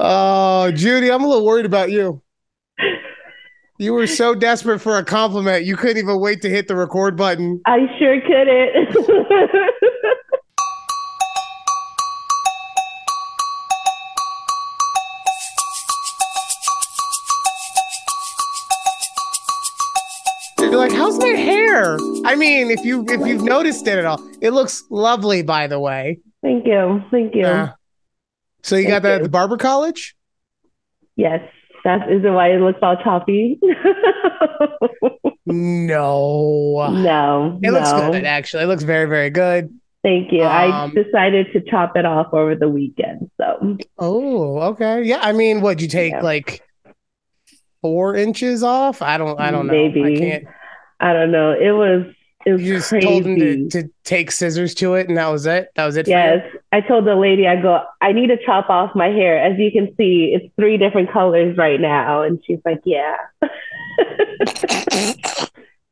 Oh, Judy, I'm a little worried about you. You were so desperate for a compliment, you couldn't even wait to hit the record button. I sure couldn't. You're like, how's my hair? I mean, if you if you've noticed it at all, it looks lovely, by the way. Thank you. Thank you. So you got that at the barber college? yes, that is why it looks all choppy. No. no, It looks good, actually. It looks very, very good. Thank you. I Um, decided to chop it off over the weekend. So Oh, okay. Yeah. I mean, what'd you take Yeah. like four inches off? I don't I don't know. I Maybe. can't I don't know. It was it was you just crazy. told him to, to take scissors to it and that was it? That was it? Yes, I told the lady, I go, I need to chop off my hair. As you can see, it's three different colors right now. And she's like, Yeah.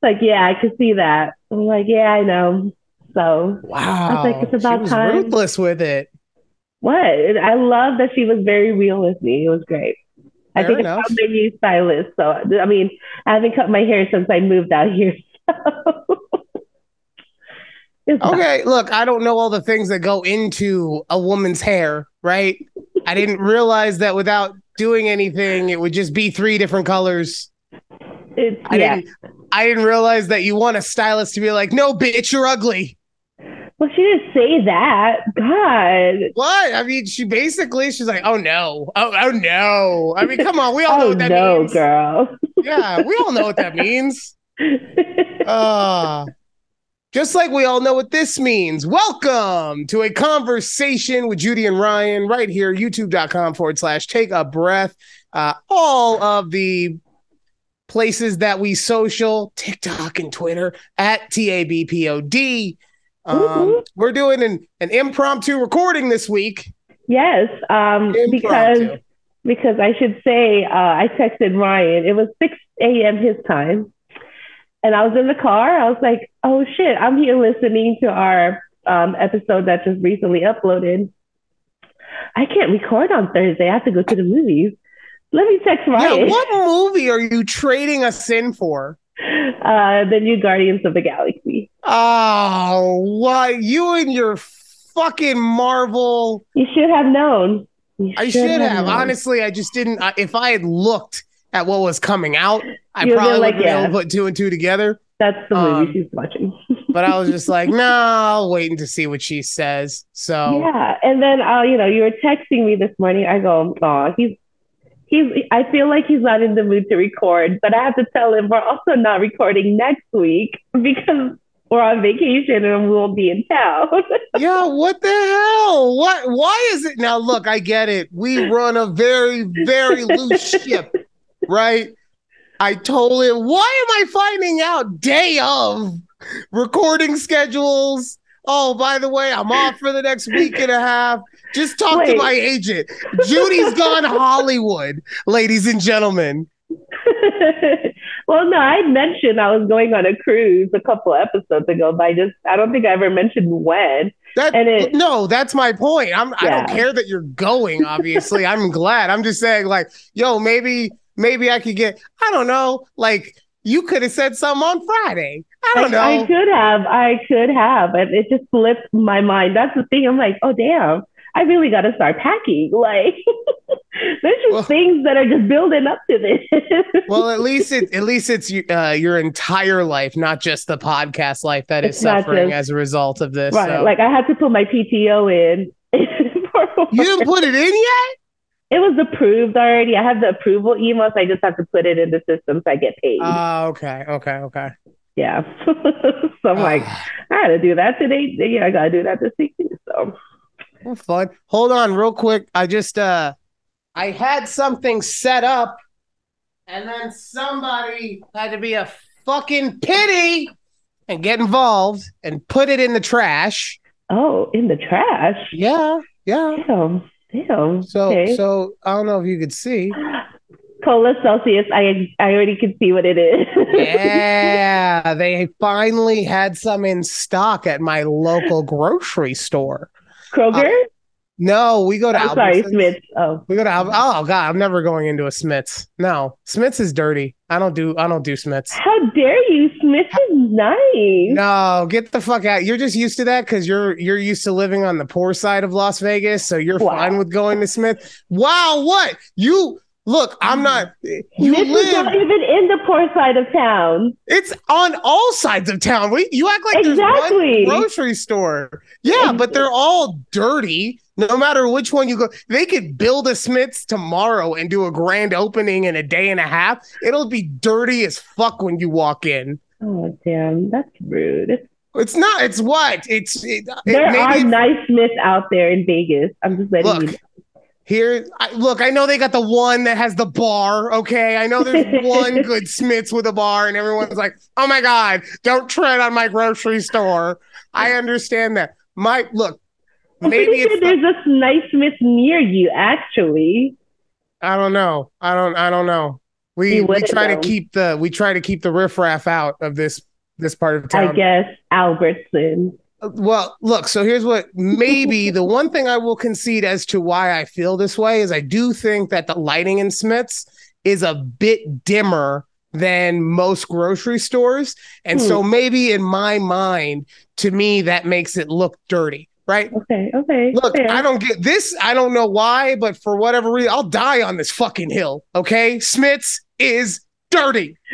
like, yeah, I could see that. I'm like, Yeah, I know. So, Wow. i like, it's about she was time. ruthless with it. what? I love that she was very real with me. It was great. I think enough. it's my new stylist. So, I mean, I haven't cut my hair since I moved out here. So. It's. Okay, look, I don't know all the things that go into a woman's hair, right? I didn't realize that without doing anything, it would just be three different colors. It's, I yeah. didn't I didn't realize that you want a stylist to be like, no, bitch, you're ugly. Well, she didn't say that. God. What? I mean, she basically she's like, oh no. Oh, oh no. I mean, come on, we all know Oh what that means. no, means. girl. Yeah, we all know what that means. Uh just like we all know what this means. Welcome to a conversation with Judy and Ryan right here, youtube.com forward slash take a breath. Uh, all of the places that we social, TikTok and Twitter at TABPOD. Um, Mhm. we're doing an, an impromptu recording this week. yes, um, because because I should say uh, I texted Ryan. It was six a.m. his time, and I was in the car. I was like, "Oh shit!" I'm here listening to our um, episode that just recently uploaded. I can't record on Thursday. I have to go to the movies. Let me text Ryan. Yeah, what movie are you trading us in for? uh, the new Guardians of the Galaxy. Oh, what you and your fucking Marvel. You should have known. You I should have. known. Honestly, I just didn't. I if I had looked at what was coming out, I You'd probably like, would have been able to put two and two together. That's the movie Um, she's watching. But I was just like, no, I'll wait to see what she says. So Yeah, and then uh, you know, you were texting me this morning. I go, oh, he's he's. I feel like he's not in the mood to record, but I have to tell him we're also not recording next week because we're on vacation and we won't be in town. yeah, what the hell? What? Why is it now? Look, I get it. We run a very, very loose ship, right? I told him, why am I finding out day of recording schedules? Oh, by the way, I'm off for the next week and a half. Just talk to my agent. Judy's gone Hollywood, ladies and gentlemen. well, no, I mentioned I was going on a cruise a couple episodes ago, but I just I don't think I ever mentioned when. That And it- no, that's my point. I'm I don't care that you're going, obviously. I'm glad. I'm just saying, like, yo, maybe, maybe I could get, I don't know, like you could have said something on Friday. I don't know. I, I could have, I could have, but it just slipped my mind. That's the thing. I'm like, oh damn, I really got to start packing. Like, there's just Well- things that are just building up to this. well, at least it at least it's uh, your entire life, not just the podcast life that is It's not suffering just- as a result of this. right? so. Like, I had to put my PTO in. you didn't put it in yet? It was approved already. I have the approval emails. I just have to put it in the system so I get paid. Oh, okay, okay, okay. yeah. so I'm like, Ah, I had to do that today. Yeah, I got to do that this week. too, So. well, fun. Hold on, real quick. I just uh, I had something set up, and then somebody had to be a fucking pity and get involved and put it in the trash. Oh, in the trash. Yeah, yeah. Damn. Damn. So, okay. so I don't know if you could see. Cola Celsius. I I already can see what it is. Yeah, they finally had some in stock at my local grocery store. Kroger. No, we go to I'm sorry, Albertsons. Smith. Oh, We go to Al- oh god, I'm never going into a Smith's. No, Smith's is dirty. I don't do I don't do Smith's. how dare you? Smiths is nice. No, get the fuck out. You're just used to that because you're you're used to living on the poor side of Las Vegas, so you're Wow. fine with going to Smith. Wow, what you look? I'm not. You Smith is not even in the poor side of town. It's on all sides of town. We you act like Exactly. there's one grocery store. Yeah, but they're all dirty. No matter which one you go, they could build a Smith's tomorrow and do a grand opening in a day and a half. It'll be dirty as fuck when you walk in. Oh damn, that's rude. It's not. It's what? It's it, it- There maybe are nice Smiths out there in Vegas. I'm just letting you Look, know. here. I, look, I know they got the one that has the bar. Okay, I know there's one good Smiths with a bar, and everyone's like, "Oh my god, don't tread on my grocery store." I understand that. My look, I'm maybe pretty sure it's. there's a nice Smith near you, actually. I don't know. I don't. I don't know. We we wouldn't try to keep the we try to keep the riffraff out of this this part of town. I guess Albertson. Well, look, so here's what maybe the one thing I will concede as to why I feel this way is I do think that the lighting in Smith's is a bit dimmer than most grocery stores. And so hmm. maybe in my mind, to me, that makes it look dirty, right? Okay, okay. Look, fair. I don't get this. I don't know why, but for whatever reason, I'll die on this fucking hill. Okay. Smith's is dirty.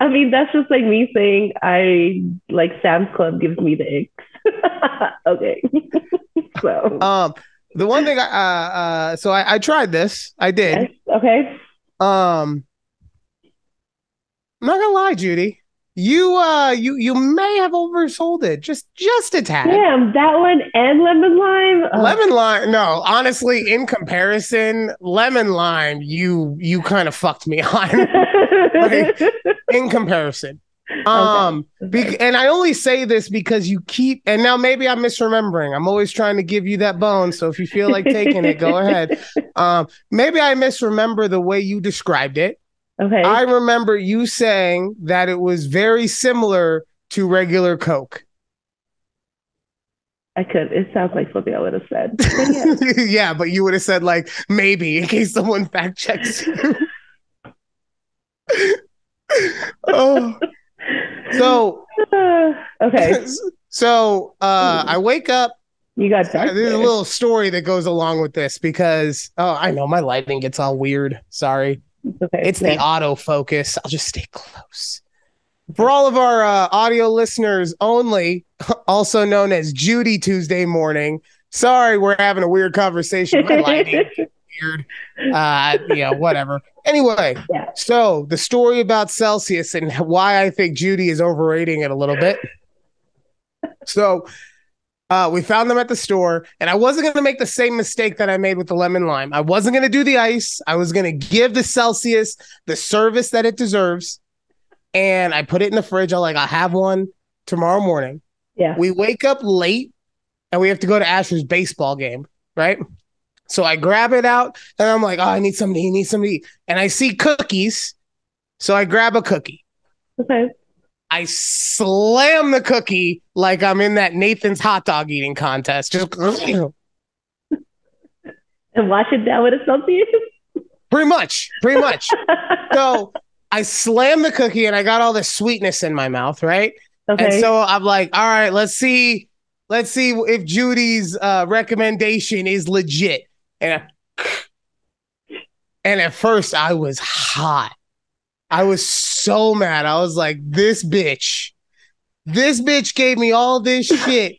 I mean, that's just like me saying I like Sam's Club gives me the icks. okay. so, Um, the one thing I, uh, uh, so I, I tried this. I did. yes, okay. Um, I'm not gonna lie, Judy. You uh you you may have oversold it just just a tad. Damn, that one and lemon lime. Lemon lime, no, honestly, in comparison, lemon lime, you you kind of fucked me on in comparison. Um, be- and I only say this because you keep, and now maybe I'm misremembering. I'm always trying to give you that bone. So if you feel like taking it, go ahead. Um, maybe I misremember the way you described it. Okay. I remember you saying that it was very similar to regular Coke. I could. It sounds like something I would have said. But yeah. yeah, but you would have said like maybe in case someone fact checks you. oh, so okay. so uh, I wake up. You got dark. There's a little story that goes along with this because oh, I know my lighting gets all weird. Sorry. Okay. It's the yeah. autofocus. I'll just stay close. For all of our uh, audio listeners only, also known as Judy Tuesday morning. Sorry, we're having a weird conversation. My lighting weird. Uh, yeah, whatever. Anyway, Yeah. so the story about Celsius and why I think Judy is overrating it a little bit. So uh, we found them at the store, and I wasn't going to make the same mistake that I made with the lemon lime. I wasn't going to do the ice. I was going to give the Celsius the service that it deserves, and I put it in the fridge. I'm like, I'll have one tomorrow morning. Yeah. We wake up late, and we have to go to Asher's baseball game, right? So I grab it out, and I'm like, oh, I need eat, I need something to eat. And I see cookies, so I grab a cookie. Okay. I slam the cookie like I'm in that Nathan's hot dog eating contest. Just And wash it down with a Celsius. pretty much, pretty much. So I slam the cookie and I got all the sweetness in my mouth, right? okay. And so I'm like, all right, let's see, let's see if Judy's uh, recommendation is legit. And I, and at first I was hot. I was so mad. I was like, this bitch, this bitch gave me all this shit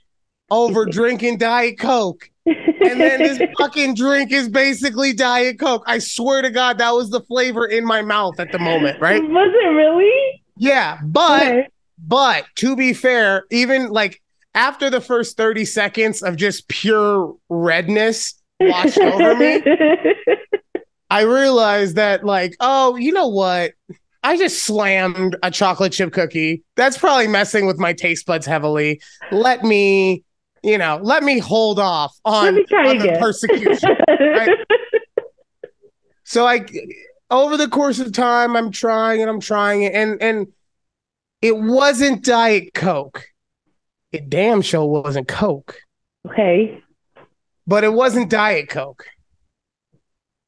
over drinking Diet Coke. And then this fucking drink is basically Diet Coke. I swear to God, that was the flavor in my mouth at the moment, right? Was it really? Yeah. But Okay. but to be fair, even like after the first 30 seconds of just pure redness washed over me, I realized that, like, oh, you know what? I just slammed a chocolate chip cookie. That's probably messing with my taste buds heavily. Let me, you know, let me hold off on, on the persecution. right? So I over the course of time, I'm trying and I'm trying it, and and it wasn't Diet Coke. It damn sure wasn't Coke. okay. but it wasn't Diet Coke.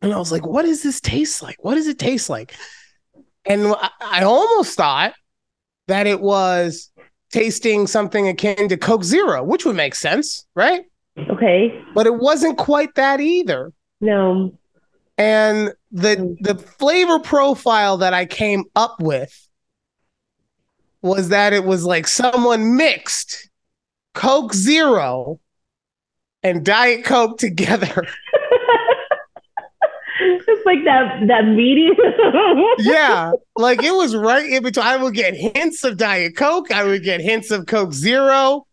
And I was like, what does this taste like? What does it taste like? And I, I almost thought that it was tasting something akin to Coke Zero, which would make sense, right? Okay. But it wasn't quite that either. No. And the mm. the flavor profile that I came up with was that it was like someone mixed Coke Zero and Diet Coke together. like that that medium. yeah, like it was right in between. I would get hints of Diet Coke. I would get hints of Coke Zero.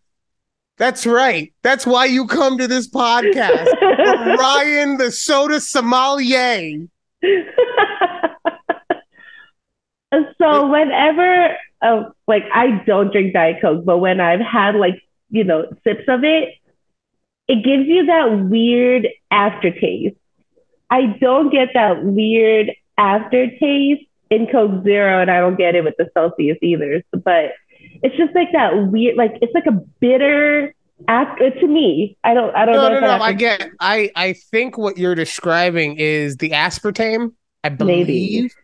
That's right. That's why you come to this podcast, Ryan, the soda sommelier. so whenever, uh, like, I don't drink Diet Coke, but when I've had like you know sips of it, it gives you that weird aftertaste. I don't get that weird aftertaste in Coke Zero, and I don't get it with the Celsius either. But it's just like that weird, like it's like a bitter after to me. I don't, I don't No, know. no, no. I get. I I think what you're describing is the aspartame. I believe. Maybe. believe.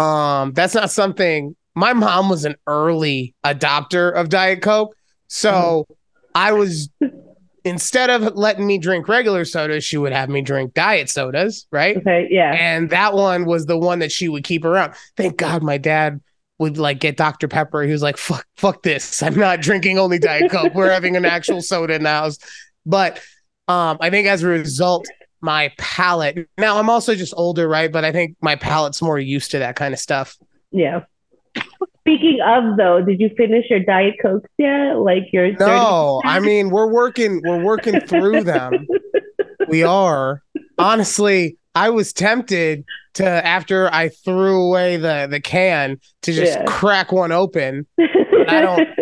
Um, that's not something. My mom was an early adopter of Diet Coke, so I was instead of letting me drink regular sodas, she would have me drink diet sodas, right? Okay, yeah. And that one was the one that she would keep around. Thank God my dad would like get Dr. Pepper. He was like, fuck, fuck this. I'm not drinking only Diet Coke. We're having an actual soda in the house. But um, I think as a result, my palate now I'm also just older, right? But I think my palate's more used to that kind of stuff. Yeah. Speaking of though, did you finish your diet cokes yet? Like your No, 30%? I mean we're working, we're working through them. we are. Honestly, I was tempted to after I threw away the the can to just Yeah. crack one open. I don't-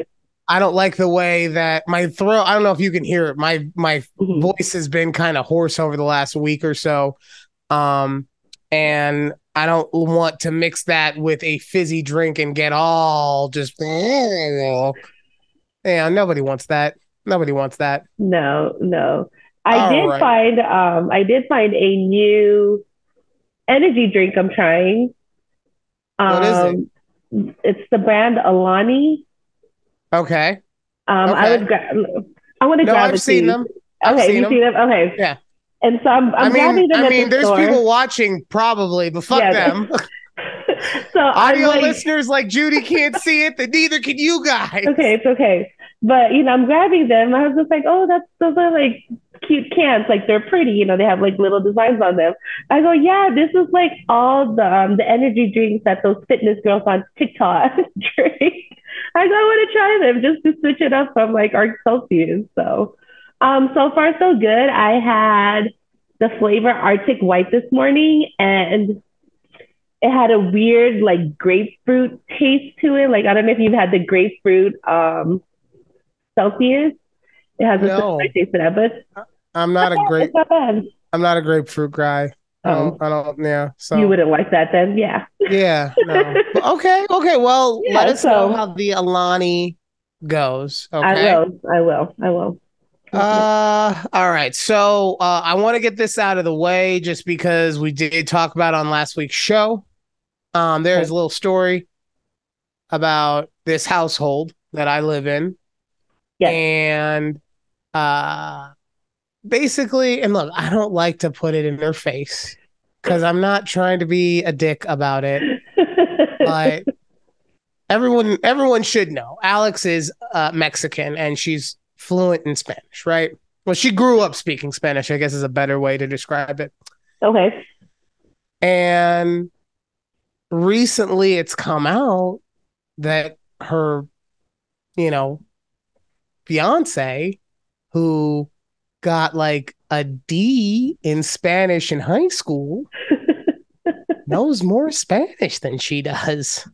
I don't like the way that my throat. I don't know if you can hear it. My my Mhm. voice has been kind of hoarse over the last week or so, um, and I don't want to mix that with a fizzy drink and get all just. Yeah, nobody wants that. Nobody wants that. No, no. I All did right. find um I did find a new energy drink I'm trying. Um What is it? it's the brand Alani. Okay. Um I would gra- I want to No, grab I've it seen them. I've Okay, seen you them. see them? Okay. Yeah. And so I'm, I'm I grabbing mean, them I mean, the there's store. people watching probably, but fuck them. so Audio like, listeners like Judy can't see it, then neither can you guys. okay, it's okay. But you know, I'm grabbing them. My husband's like, "Oh, that's those are like cute cans. Like they're pretty. You know, they have like little designs on them." I go, "Yeah, this is like all the um, the energy drinks that those fitness girls on TikTok drink." I go, "I want to try them just to switch it up from like our Celsius." So, um, so far so good. I had the flavor Arctic White this morning, and it had a weird like grapefruit taste to it. Like I don't know if you've had the grapefruit um Celsius. It has a No. similar taste to that, but I'm not a it's not. I'm not a grapefruit guy. I Oh, don't, I don't yeah. So you wouldn't like that then, yeah. yeah, no. Okay, okay. Well, Yeah, let us know how the Alani goes. Okay. I will. I will. I will. Uh, all right. So uh, I want to get this out of the way just because we did talk about it on last week's show. Um, there's a little story about this household that I live in. Yes. And uh basically, and look, I don't like to put it in their face because I'm not trying to be a dick about it but everyone everyone should know Alex is uh, Mexican and she's fluent in Spanish, right? Well, she grew up speaking Spanish, I guess is a better way to describe it. okay. And recently it's come out that her, you know, fiance who got like a D in Spanish in high school knows more Spanish than she does.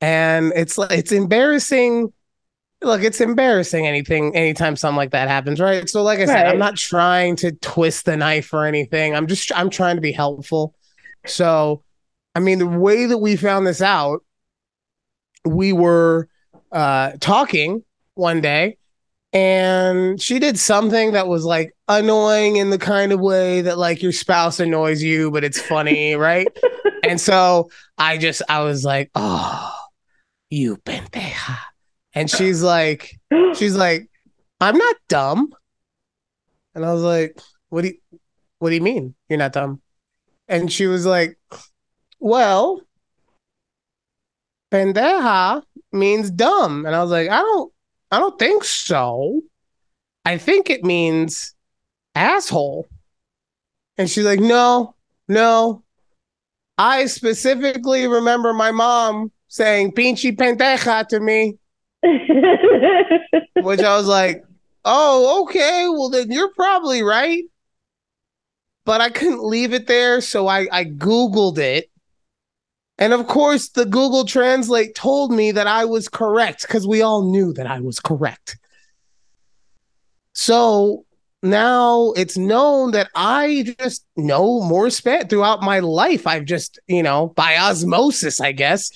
And it's like it's embarrassing. Look, it's embarrassing anything anytime something like that happens, right? So like I said, I'm not trying to twist the knife or anything. I'm just I'm trying to be helpful. So I mean the way that we found this out, we were uh talking one day and she did something that was like annoying in the kind of way that like your spouse annoys you, but it's funny, right? And so I just I was like, oh, you pendeja. And she's like, she's like, I'm not dumb. And I was like, what do you what do you mean you're not dumb? And she was like, Well, pendeja means dumb. And I was like, I don't I don't think so. I think it means asshole. And she's like, No, no. I specifically remember my mom saying pinche pendeja to me. Which I was like, oh, okay. Well, then you're probably right. But I couldn't leave it there. So I, I Googled it. And of course, the Google Translate told me that I was correct because we all knew that I was correct. So now it's known that I just know more Spanish throughout my life. I've just, you know, by osmosis, I guess,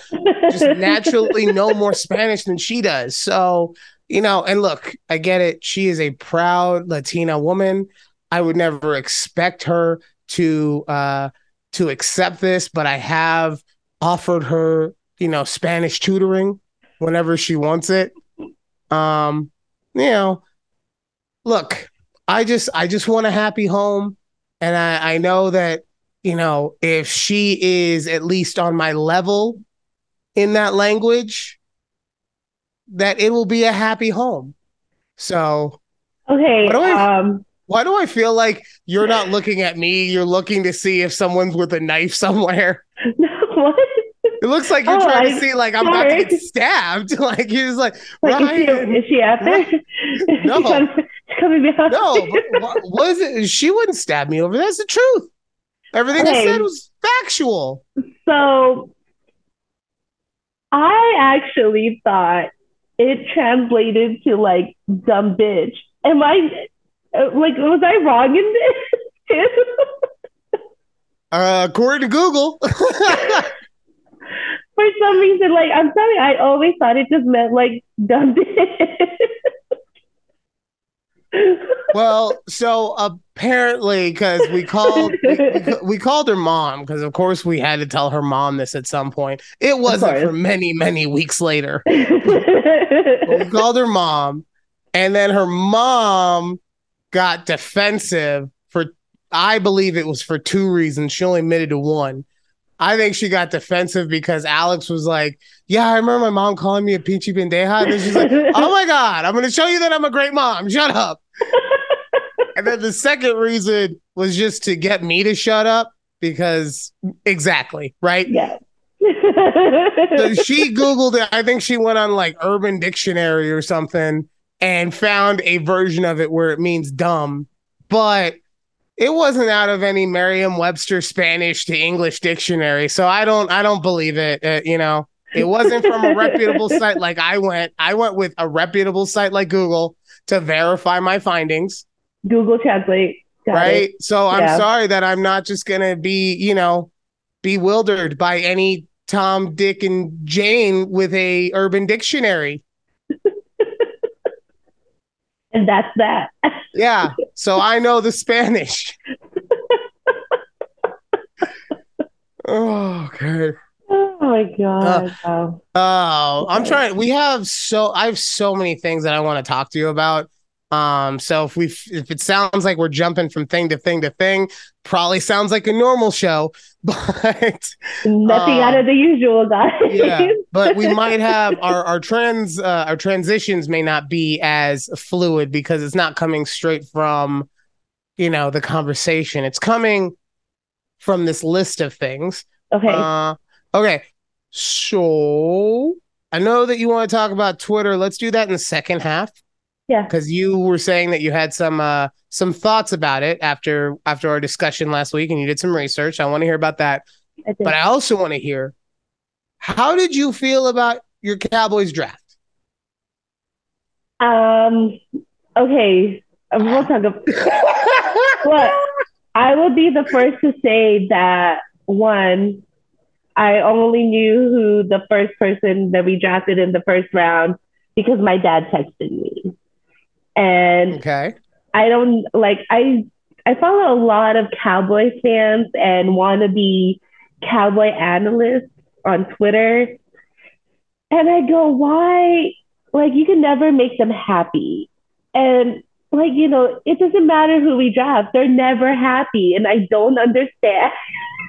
just naturally know more Spanish than she does. So, you know, and look, I get it. She is a proud Latina woman. I would never expect her to uh to accept this, but I have offered her, you know, Spanish tutoring whenever she wants it. Um, you know, look, I just I just want a happy home. And I, I know that, you know, if she is at least on my level in that language, that it will be a happy home. So okay. Why do I, um why do I feel like you're not looking at me? You're looking to see if someone's with a knife somewhere. what? It looks like you're Oh, trying to I'm see like I'm about to get stabbed. Like you're just like Like, is, she, is she out there? No. Coming- behind. No, what was it? She wouldn't stab me over. That's the truth. Everything I said was factual. So I actually thought it translated to like dumb bitch. Am I uh, like was I wrong in this? Uh, according to Google. For some reason, like I'm sorry, I always thought it just meant like dumb bitch. Well, so apparently, because we called we, we- called her mom, because of course we had to tell her mom this at some point. It wasn't for many, many weeks later. We called her mom, and then her mom got defensive for I believe it was for two reasons. She only admitted to one. I think she got defensive because Alex was like, "Yeah, I remember my mom calling me a peachy pendeja," and then she's like, "Oh my god, I'm going to show you that I'm a great mom. Shut up." and then the second reason was just to get me to shut up because exactly right. yeah. So she Googled it. I think she went on like Urban Dictionary or something and found a version of it where it means dumb, but it wasn't out of any Merriam-Webster Spanish to English dictionary. So I don't, I don't believe it. Uh, you know, it wasn't from a reputable site like I went. I went with a reputable site like Google to verify my findings. Google Translate. Got right. it. So I'm sorry that I'm not just gonna be, you know, bewildered by any Tom, Dick, and Jane with a Urban Dictionary. And that's that. Yeah. So I know the Spanish. oh, okay. Oh my god. wow. Oh, I'm trying. We have so I have so many things that I want to talk to you about. Um, so if we if it sounds like we're jumping from thing to thing to thing, probably sounds like a normal show, but Nothing Uh, out of the usual, guys. yeah but we might have our our trans uh, our transitions may not be as fluid because it's not coming straight from you know the conversation it's coming from this list of things okay. uh okay so i know that you want to talk about twitter let's do that in the second half Yeah. because you were saying that you had some uh some thoughts about it after after our discussion last week and you did some research i want to hear about that I but I also want to hear how did you feel about your Cowboys draft? um. Okay. We'll talk about. Well, I will be the first to say that one, I only knew who the first person that we drafted in the first round because my dad texted me. And Okay. I don't like I I follow a lot of cowboy fans and wannabe cowboy analysts on Twitter. And I go, why like you can never make them happy. And like, you know, it doesn't matter who we draft. They're never happy. And I don't understand.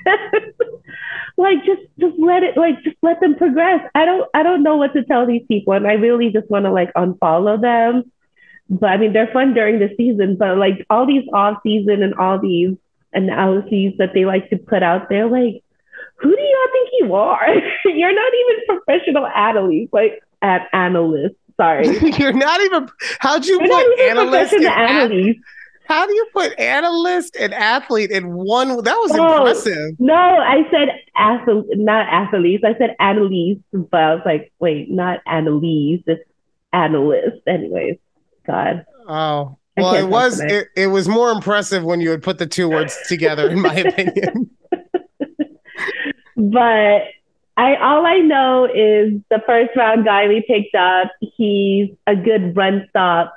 like just just let it like just let them progress. I don't I don't know what to tell these people. And I really just want to like unfollow them. But I mean they're fun during the season, but like all these off season and all these analyses that they like to put out there, like who do y'all think you are? You're not even professional athletes, like at analysts. Sorry. You're not even. How'd you You're put analyst? Professional analysts. How do you put analyst and athlete in one? That was Oh. impressive. No, I said athlete, not athletes. I said analysts, but I was like, wait, not analysts. It's analyst. Anyways, God. Oh. Well, it was it, it was more impressive when you would put the two words together, in my opinion. But I all I know is the first round guy we picked up, he's a good run stop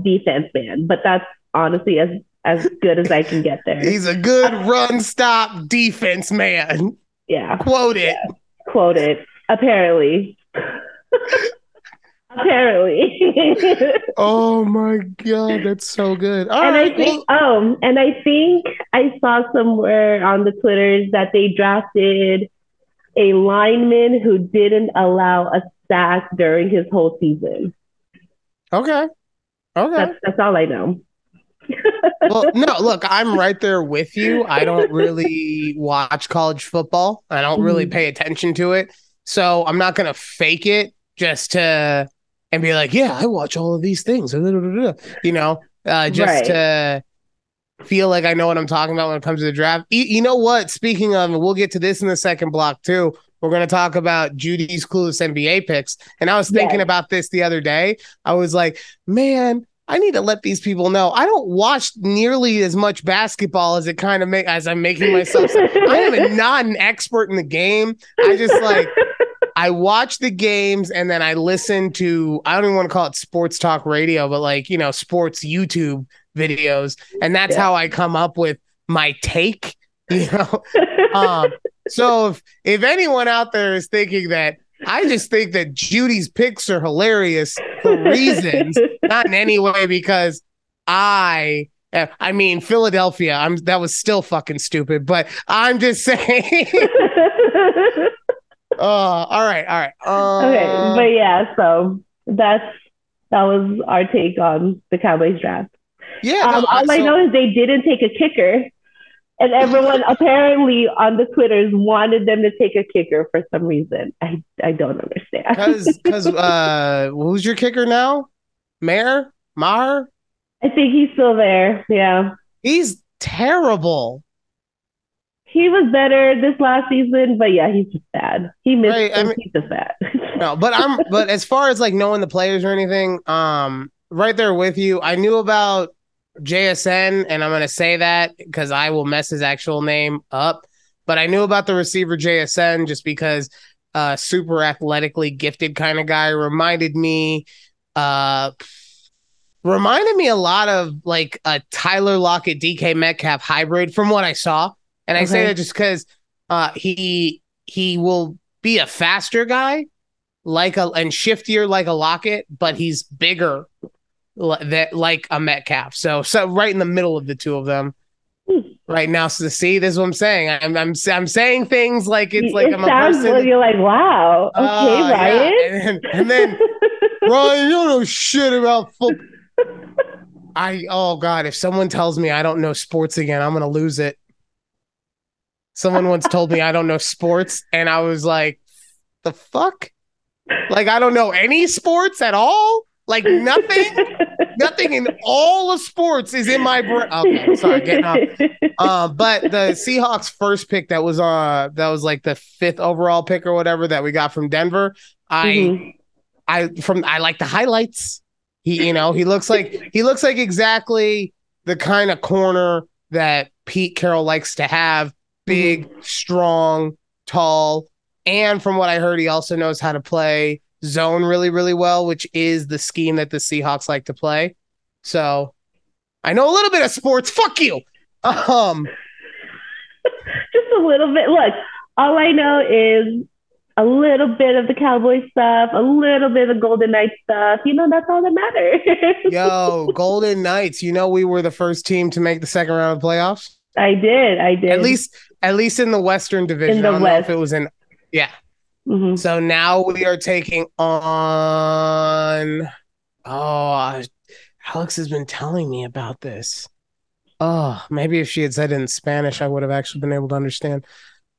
defense man. But that's honestly as as good as I can get there. He's a good run stop defense man. Yeah. Quote it. Quoted. Apparently. Apparently. Oh my god, that's so good. All and right. I think, um, and I think I saw somewhere on the Twitters that they drafted a lineman who didn't allow a sack during his whole season. okay. Okay. That's that's all I know. Well, no, look, I'm right there with you. I don't really watch college football. I don't really Mhm. pay attention to it. So I'm not going to fake it just to and be like, yeah, I watch all of these things. You know, uh, just Right. to feel like I know what I'm talking about when it comes to the draft. You, you know what? Speaking of, we'll get to this in the second block too. We're going to talk about Judy's clueless NBA picks. And I was thinking about this the other day. I was like, man, I need to let these people know I don't watch nearly as much basketball as it kind of make as I'm making myself. I am not an expert in the game. I just like I watch the games and then I listen to I don't even want to call it sports talk radio, but like you know sports YouTube videos, and that's Yeah. how I come up with my take. You know, um, so if if anyone out there is thinking that I just think that Judy's picks are hilarious for reasons, not in any way because I. I mean, Philadelphia. I'm that was still fucking stupid, but I'm just saying. uh, all right, all right. Uh, okay, but yeah, so that's that was our take on the Cowboys draft. yeah. Um, no, I- all I so- know is they didn't take a kicker, and everyone apparently on the Twitters wanted them to take a kicker for some reason. I I don't understand. Because, uh, who's your kicker now? Mayor, Maher. I think he's still there. Yeah, He's terrible. he was better this last season, but yeah, he's just bad. He missed. Right, I mean- he's just bad. No, but I'm, but as far as like knowing the players or anything, um, right there with you. I knew about JSN, and I'm gonna say that because I will mess his actual name up. But I knew about the receiver JSN just because, uh, super athletically gifted kind of guy reminded me, uh. Reminded me a lot of like a Tyler Lockett, DK Metcalf hybrid from what I saw. And I say that just because uh, he he will be a faster guy, like a and shiftier like a Lockett, but he's bigger that like a Metcalf. So so right in the middle of the two of them. Hmm. Right now, so see, this is what I'm saying. I'm I'm I'm saying things like it's like it I'm a sounds person. you're like, wow, okay, Uh, yeah. Ryan. And, then- and then Ryan, you don't know shit about football. I oh god, if someone tells me I don't know sports again, I'm gonna lose it. Someone once told me I don't know sports, and I was like, the fuck? Like I don't know any sports at all? Like nothing? nothing in all of sports is in my brain. Okay, sorry, getting off. Um, but the Seahawks first pick that was uh that was like the fifth overall pick or whatever that we got from Denver. I Mhm. I from I like the highlights. He, you know, he looks like he looks like exactly the kind of corner that Pete Carroll likes to have. Big, strong, tall, and from what I heard, he also knows how to play zone really, really well, which is the scheme that the Seahawks like to play. So I know a little bit of sports. Fuck you. Um, just a little bit. Look, all I know is a little bit of the Cowboy stuff, a little bit of Golden Knights stuff. You know, that's all that matters. Yo, Golden Knights. You know, we were the first team to make the second round of playoffs. I did. I did. At least, at least in the Western Division. In the I don't West. know if it was in. Yeah. Mhm. So now we are taking on. Oh, Alex has been telling me about this. Oh, maybe if she had said it in Spanish, I would have actually been able to understand.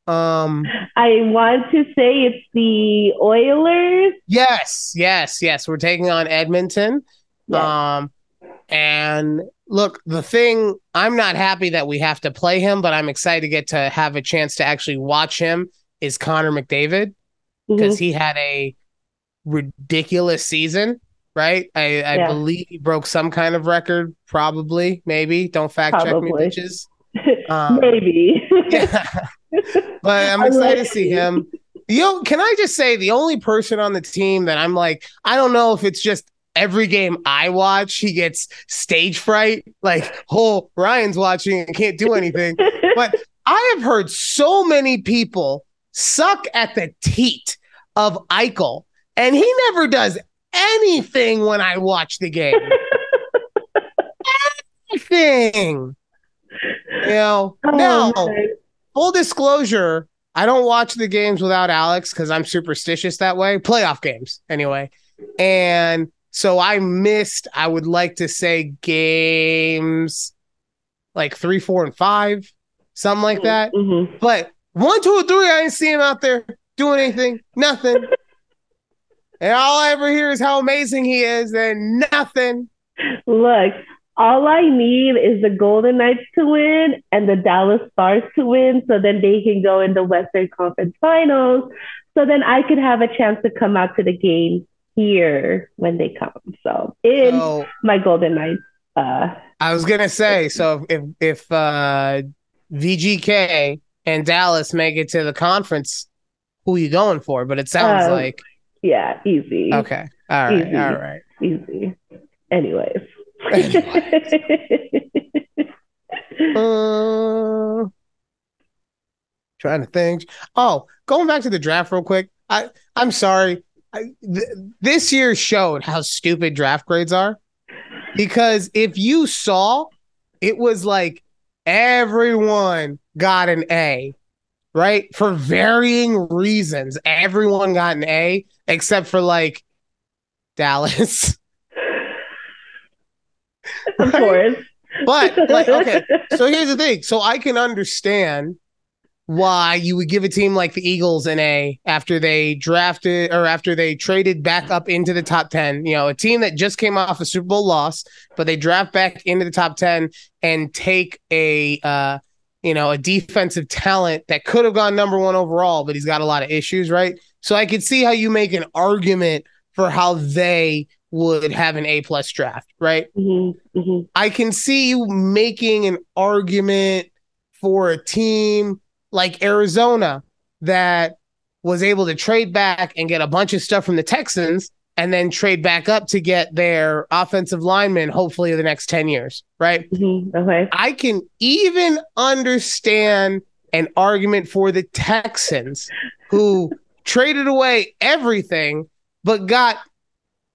Um. I want to say it's the Oilers. Yes, yes, yes. We're taking on Edmonton. Yes. Um, and look, the thing I'm not happy that we have to play him, but I'm excited to get to have a chance to actually watch him is Connor McDavid because Mhm. he had a ridiculous season, right? I, I Yeah. believe he broke some kind of record, probably, maybe. Don't fact check me, Probably. bitches. Um, Maybe. yeah. but I'm excited to see him. Yo, can I just say the only person on the team that I'm like, I don't know if it's just every game I watch, he gets stage fright. Like, oh, Ryan's watching and can't do anything. but I have heard so many people suck at the teat of Eichel, and he never does anything when I watch the game. anything. You know, Oh, now man. full disclosure, I don't watch the games without Alex because I'm superstitious that way. Playoff games, anyway. And so I missed, I would like to say, games like three, four, and five, something like that. Mhm. But one, two, and three, I didn't see him out there doing anything, nothing. and all I ever hear is how amazing he is, and nothing. Look, all I need is the Golden Knights to win and the Dallas Stars to win so then they can go in the Western Conference Finals. So then I could have a chance to come out to the game here when they come. So in So my Golden Knights. Uh, I was gonna say, so if if uh, VGK and Dallas make it to the conference, who you going for? But it sounds Uh, like yeah, easy. okay, all right, easy. all right. Easy. Anyways. Uh, trying to think. Oh, going back to the draft real quick. I I'm sorry. I, th- this year showed how stupid draft grades are because if you saw, it was like everyone got an A, right? For varying reasons, everyone got an A except for like Dallas. of course. But like, okay, so here's the thing. So I can understand why you would give a team like the Eagles an A after they drafted or after they traded back up into the top 10. You know, a team that just came off a Super Bowl loss, but they draft back into the top 10 and take a uh you know, a defensive talent that could have gone number 1 overall, but he's got a lot of issues, right? So I could see how you make an argument for how they would have an A plus draft, right? Mhm, mhm. I can see you making an argument for a team like Arizona that was able to trade back and get a bunch of stuff from the Texans and then trade back up to get their offensive lineman, hopefully, in the next 10 years, right? Mhm, Okay. I can even understand an argument for the Texans who traded away everything but got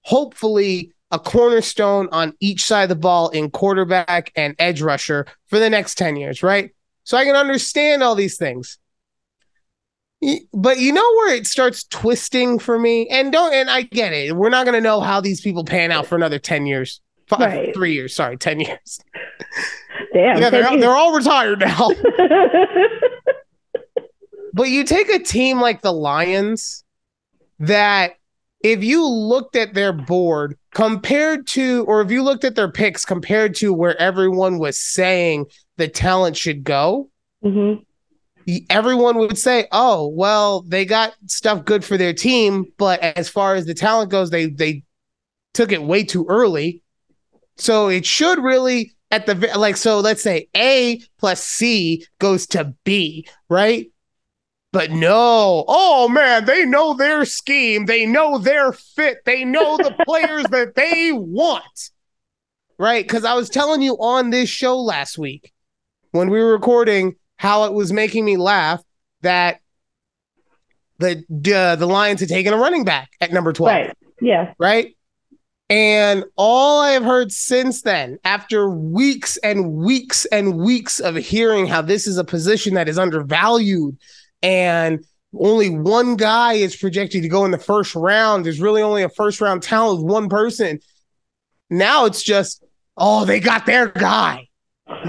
hopefully a cornerstone on each side of the ball in quarterback and edge rusher for the next 10 years, right? So I can understand all these things. But you know where it starts twisting for me? And don't and I get it. We're not gonna know how these people pan out for another 10 years. Five, Right. three years, sorry, 10 years. Damn. Yeah, they're, they're all retired now. But you take a team like the Lions that if you looked at their board compared to, or if you looked at their picks compared to where everyone was saying the talent should go, Mhm. everyone would say, "Oh, well, they got stuff good for their team, but as far as the talent goes, they they took it way too early. So it should really at the like so let's say A plus C goes to B, right? But no, oh man, they know their scheme, they know their fit, they know the players that they want. right? Because I was telling you on this show last week when we were recording how it was making me laugh that the uh, the Lions had taken a running back at number 12. Right. Yeah. Right. And all I have heard since then, after weeks and weeks and weeks of hearing how this is a position that is undervalued and only one guy is projected to go in the first round, there's really only a first round talent with one person. Now it's just, oh, they got their guy.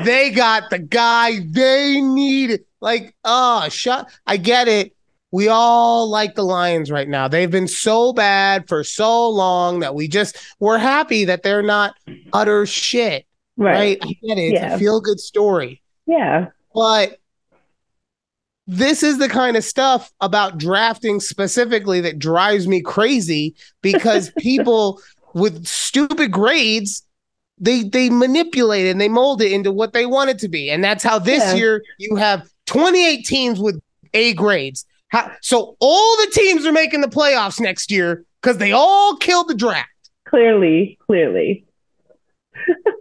They got the guy they needed. Like, oh, shut. I get it we all like the Lions right now. They've been so bad for so long that we just we're happy that they're not utter shit. Right. right? I get it. It's yeah. a feel good story. Yeah. But this is the kind of stuff about drafting specifically that drives me crazy because people with stupid grades they they manipulate and they mold it into what they want it to be. And that's how this yeah. year you have 28 teams with A grades. How, so all the teams are making the playoffs next year because they all killed the draft. Clearly, clearly.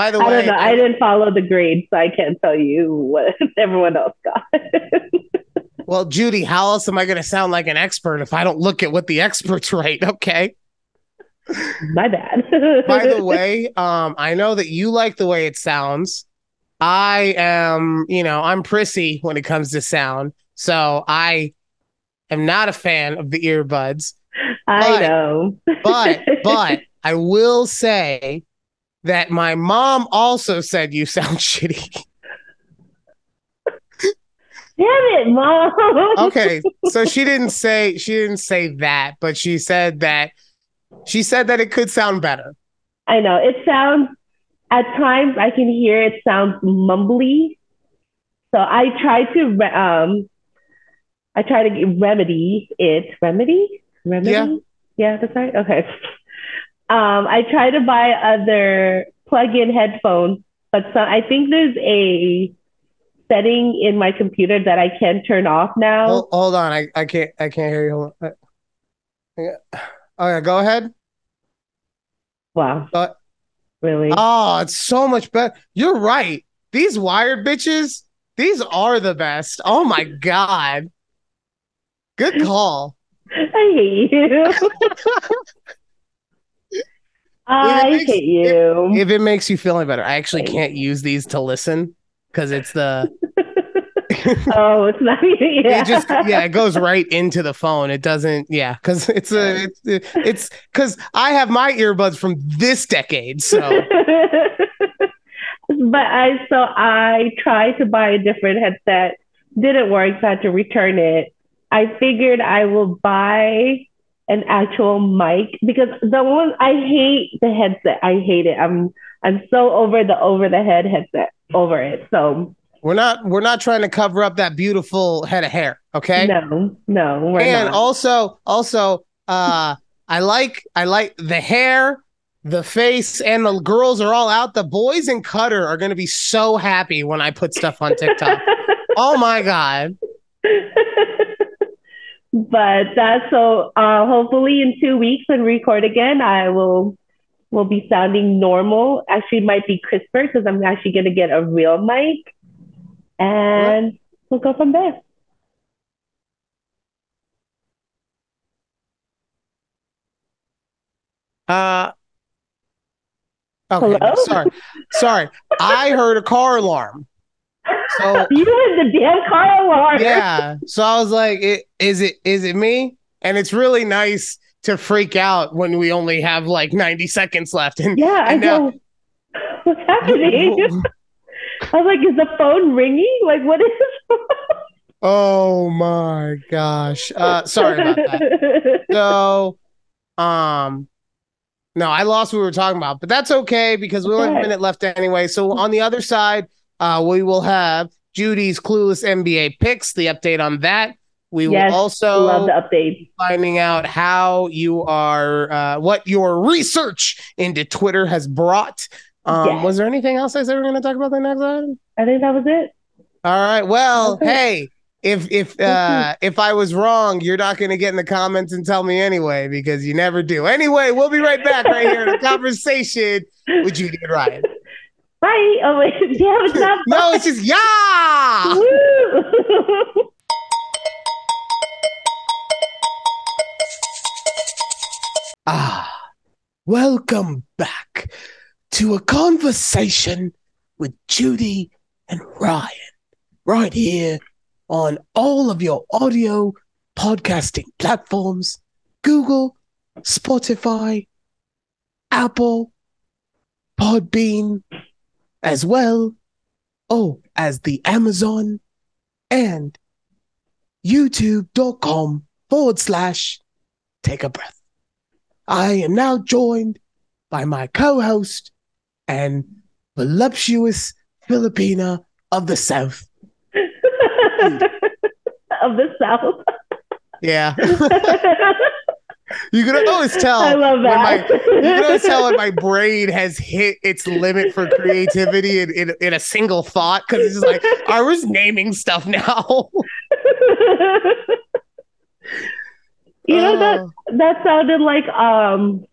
By the way, I don't know. I, I didn't follow the grades, so I can't tell you what everyone else got. well, Judy, how else am I going to sound like an expert if I don't look at what the experts write? Okay. My bad. By the way, um, I know that you like the way it sounds. I am, you know, I'm prissy when it comes to sound. So I am not a fan of the earbuds. I but, know. but but I will say that my mom also said you sound shitty. Damn it, mom. okay, so she didn't say she didn't say that, but she said that she said that it could sound better. I know. It sounds at times I can hear it sounds mumbly. So I try to um I try to remedy it. Remedy? Remedy? Yeah. Yeah, that's right. Okay. Um, I try to buy other plug-in headphones, but I think there's a setting in my computer that I can turn off now. Hold, hold on, I, I can't I can't hear you. Hold on. Oh yeah, go ahead. Wow. Uh, really? Oh, it's so much better. You're right. These wired bitches, these are the best. Oh my god. Good call. I hate you. I makes, hate you. If, if, it makes you feel any better, I actually can't use these to listen because it's the. oh, it's not. Yeah. It just yeah, it goes right into the phone. It doesn't. Yeah, because it's a it's it's because I have my earbuds from this decade. So. but I so I tried to buy a different headset. Didn't work. So I had to return it. I figured I will buy an actual mic because the one I hate the headset. I hate it. I'm I'm so over the over the head headset. Over it. So we're not we're not trying to cover up that beautiful head of hair. Okay. No, no. and not. also also uh I like I like the hair, the face, and the girls are all out. The boys in Cutter are gonna be so happy when I put stuff on TikTok. oh my god but that's so uh, hopefully in two weeks when we record again, I will will be sounding normal. Actually, might be crisper because I'm actually going to get a real mic, and we'll go from there. Uh, okay. Hello? Sorry, sorry. I heard a car alarm. So you had the damn car alarm. Yeah. So I was like, it, is it is it me? And it's really nice to freak out when we only have like 90 seconds left. And yeah, and I now, know. What's happening? I was like, is the phone ringing? Like, what is? oh my gosh. Uh, sorry about that. So, um, no, I lost what we were talking about, but that's okay because we only have a minute left anyway. So on the other side, uh, we will have Judy's Clueless NBA picks, the update on that. We yes, will also love the update. Finding out how you are, uh, what your research into Twitter has brought. Um, yes. Was there anything else I said we are going to talk about the next item? I think that was it. All right. Well, hey, if if uh if I was wrong, you're not gonna get in the comments and tell me anyway because you never do. Anyway, we'll be right back right here in a conversation with Judy and Ryan. Bye. Oh wait, yeah, it's not. No, it's just yeah. Ah, welcome back to a conversation with Judy and Ryan, right here on all of your audio podcasting platforms Google, Spotify, Apple, Podbean, as well, oh, as the Amazon and youtube.com forward slash take a breath. I am now joined by my co host and voluptuous Filipina of the South. of the South. Yeah. you can always tell. I love when my- that. you can always tell when my brain has hit its limit for creativity in, in, in a single thought because it's just like, I was naming stuff now. you know that Oh. that sounded like um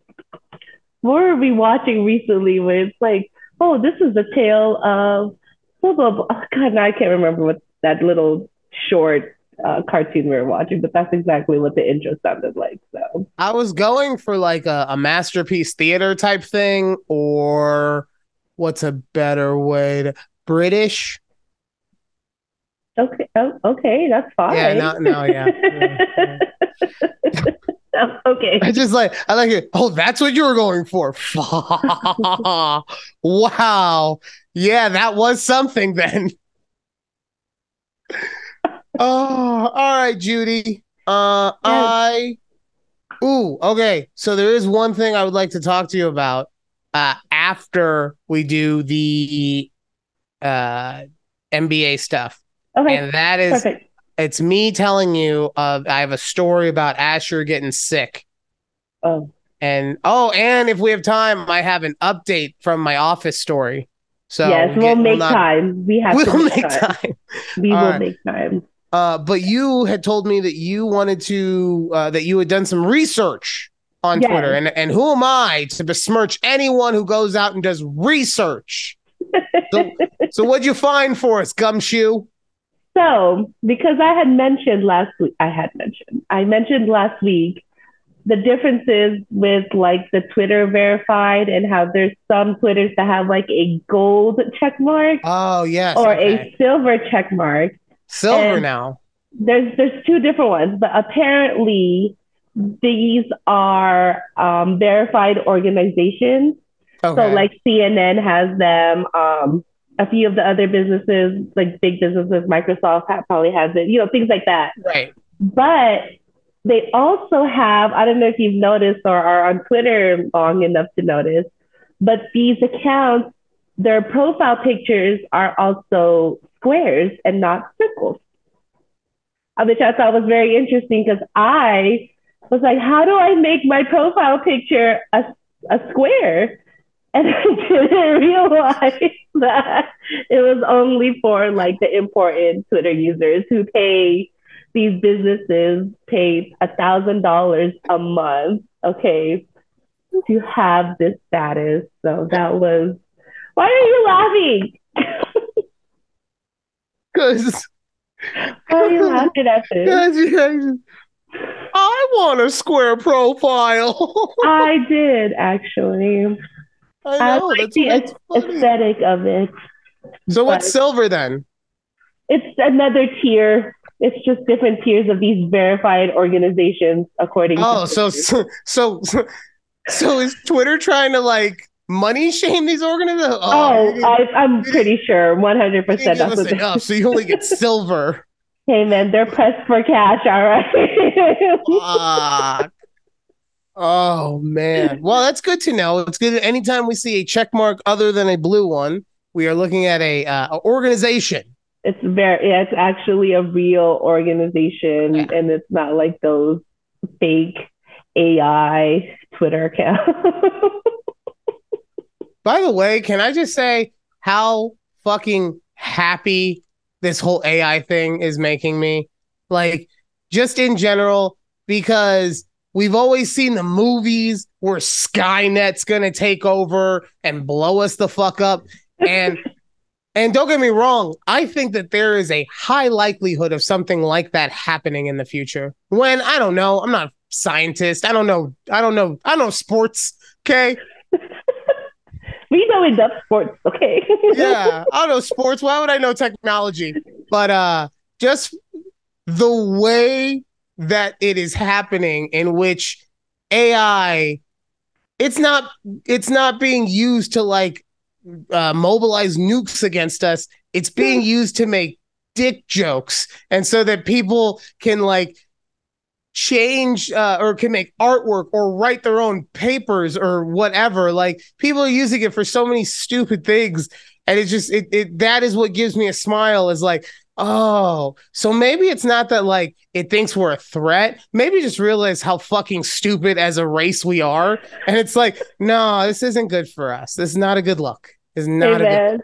what were we watching recently where it's like oh this is the tale of blah blah blah oh, god now i can't remember what that little short uh, cartoon we were watching but that's exactly what the intro sounded like so I was going for like a, a masterpiece theater type thing, or what's a better way to British? okay oh, okay that's fine Yeah, no, no, yeah. Yeah, okay I just like I like it. Oh, that's what you were going for. wow. Yeah, that was something then. Oh, all right, Judy. Uh I Ooh, okay. So there is one thing I would like to talk to you about uh after we do the uh NBA stuff. okay And that is perfect it's me telling you uh I have a story about Asher getting sick. oh And oh, and if we have time, I have an update from my office story. So yes we'll get- make not- time we have We'll make, make time. time. we All will right. make time Uh, but you had told me that you wanted to uh, that you had done some research on Yes. Twitter, and and who am I to besmirch anyone who goes out and does research? So, so what'd you find for us, Gumshoe? So, because I had mentioned last week, I had mentioned, I mentioned last week the differences with like the Twitter verified and how there's some Twitters that have like a gold check mark Oh yes, or okay. a silver check mark. Silver and- now. There's there's two different ones, but apparently these are um, verified organizations. Okay. So like CNN has them. Um, a few of the other businesses, like big businesses, Microsoft probably has it. You know, things like that. right. But they also have. I don't know if you've noticed or are on Twitter long enough to notice, but these accounts, their profile pictures are also squares and not circles. Uh, Which I thought was very interesting because I was like, how do I make my profile picture a, a square? And I didn't realize that it was only for like the important Twitter users who pay these businesses pay a thousand dollars a month, okay, to have this status. So that was why are you laughing? Because Why you laughing at this? I want a square profile. I did actually. I I know like that's, the aesthetic of it. So what's silver then? It's another tier. It's just different tiers of these verified organizations according Oh, to so so so so is Twitter trying to like money shame these organizations? Oh, didn't- I, I'm pretty sure 100% you didn't that's what us so you only get silver. Hey man, they're pressed for cash, all right. Fuck. Oh man. Well, that's good to know. It's good. Anytime we see a check mark other than a blue one, we are looking at a, uh, organization. it's very yeah, it's actually a real organization Yeah. and it's not like those fake AI Twitter accounts. By the way, can I just say how fucking happy this whole AI thing is making me. Like, just in general, because we've always seen the movies where Skynet's gonna take over and blow us the fuck up. And and don't get me wrong, I think that there is a high likelihood of something like that happening in the future. When I don't know, I'm not a scientist. I don't know. I don't know. I don't know sports. Okay. We know enough sports, okay? yeah, I don't know sports. Why would I know technology? But uh just the way that it is happening in which AI it's not it's not being used to like uh, mobilize nukes against us. It's being used to make dick jokes, and so that people can like change uh, or can make artwork or write their own papers or whatever. Like people are using it for so many stupid things, and it just it, it that is what gives me a smile. Is like Oh, so maybe it's not that like it thinks we're a threat. Maybe just realize how fucking stupid as a race we are. And it's like, no, this isn't good for us. This is not a good look. It's not a good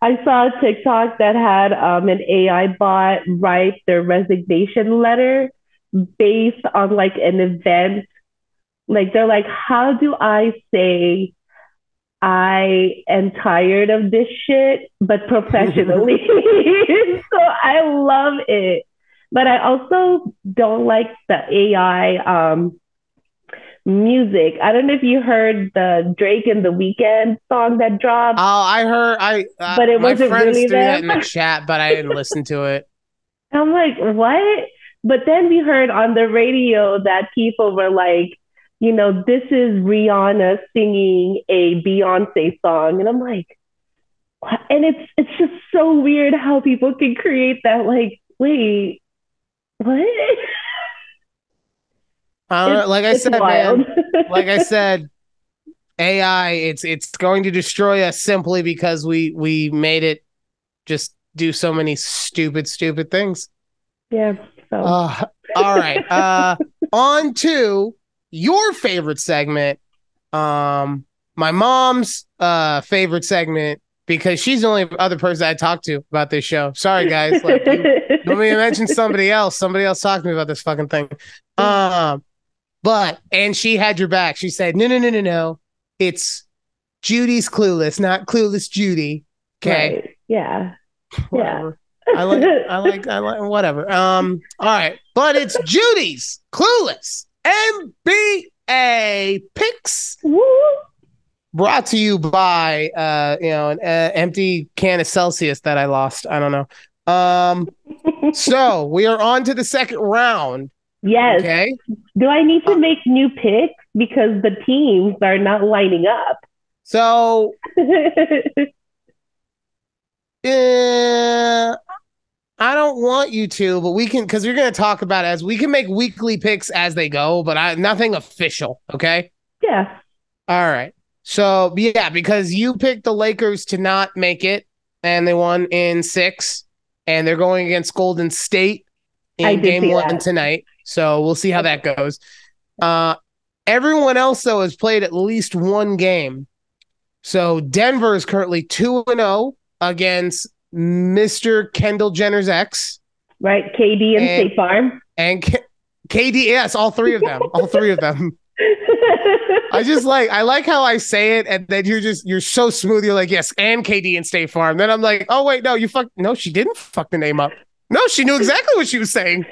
I saw a TikTok that had um, an AI bot write their resignation letter based on like an event. Like they're like, how do I say I am tired of this shit, but professionally. so I love it. But I also don't like the AI um, music. I don't know if you heard the Drake and the Weeknd song that dropped. Oh, I heard. I uh, but it wasn't really that in the chat, but I didn't listen to it. I'm like, what? But then we heard on the radio that people were like, you know, this is Rihanna singing a Beyonce song. And I'm like, and it's it's just so weird how people can create that like, wait, what? Uh, like I said, man, like I said, AI, it's it's going to destroy us simply because we we made it just do so many stupid, stupid things. Yeah. So. Uh, all right. Uh, on to your favorite segment, um, my mom's uh favorite segment because she's the only other person I talked to about this show. Sorry, guys. Like, you, me mention somebody else. Somebody else talked to me about this fucking thing. Um, but and she had your back. She said, "No, no, no, no, no. It's Judy's clueless, not clueless Judy." Okay. Right. Yeah. Whatever. Yeah. I like. I like. I like. Whatever. Um. All right, but it's Judy's clueless. NBA picks. Woo. Brought to you by uh, you know, an uh, empty can of Celsius that I lost. I don't know. Um, so we are on to the second round. Yes. Okay. Do I need to uh, make new picks because the teams are not lining up? So, uh, I don't want you to, but we can because you're going to talk about it as we can make weekly picks as they go, but I nothing official. Okay. Yeah. All right. So yeah, because you picked the Lakers to not make it, and they won in six, and they're going against Golden State in game one that. tonight. So we'll see how that goes. Uh, everyone else though has played at least one game. So Denver is currently two and zero oh against Mr. Kendall Jenner's ex. Right. KD and, and State Farm. And K- KD, yes, all three of them. all three of them. I just like I like how I say it, and then you're just you're so smooth. You're like, yes, and KD and State Farm. Then I'm like, oh wait, no, you fuck no, she didn't fuck the name up. No, she knew exactly what she was saying.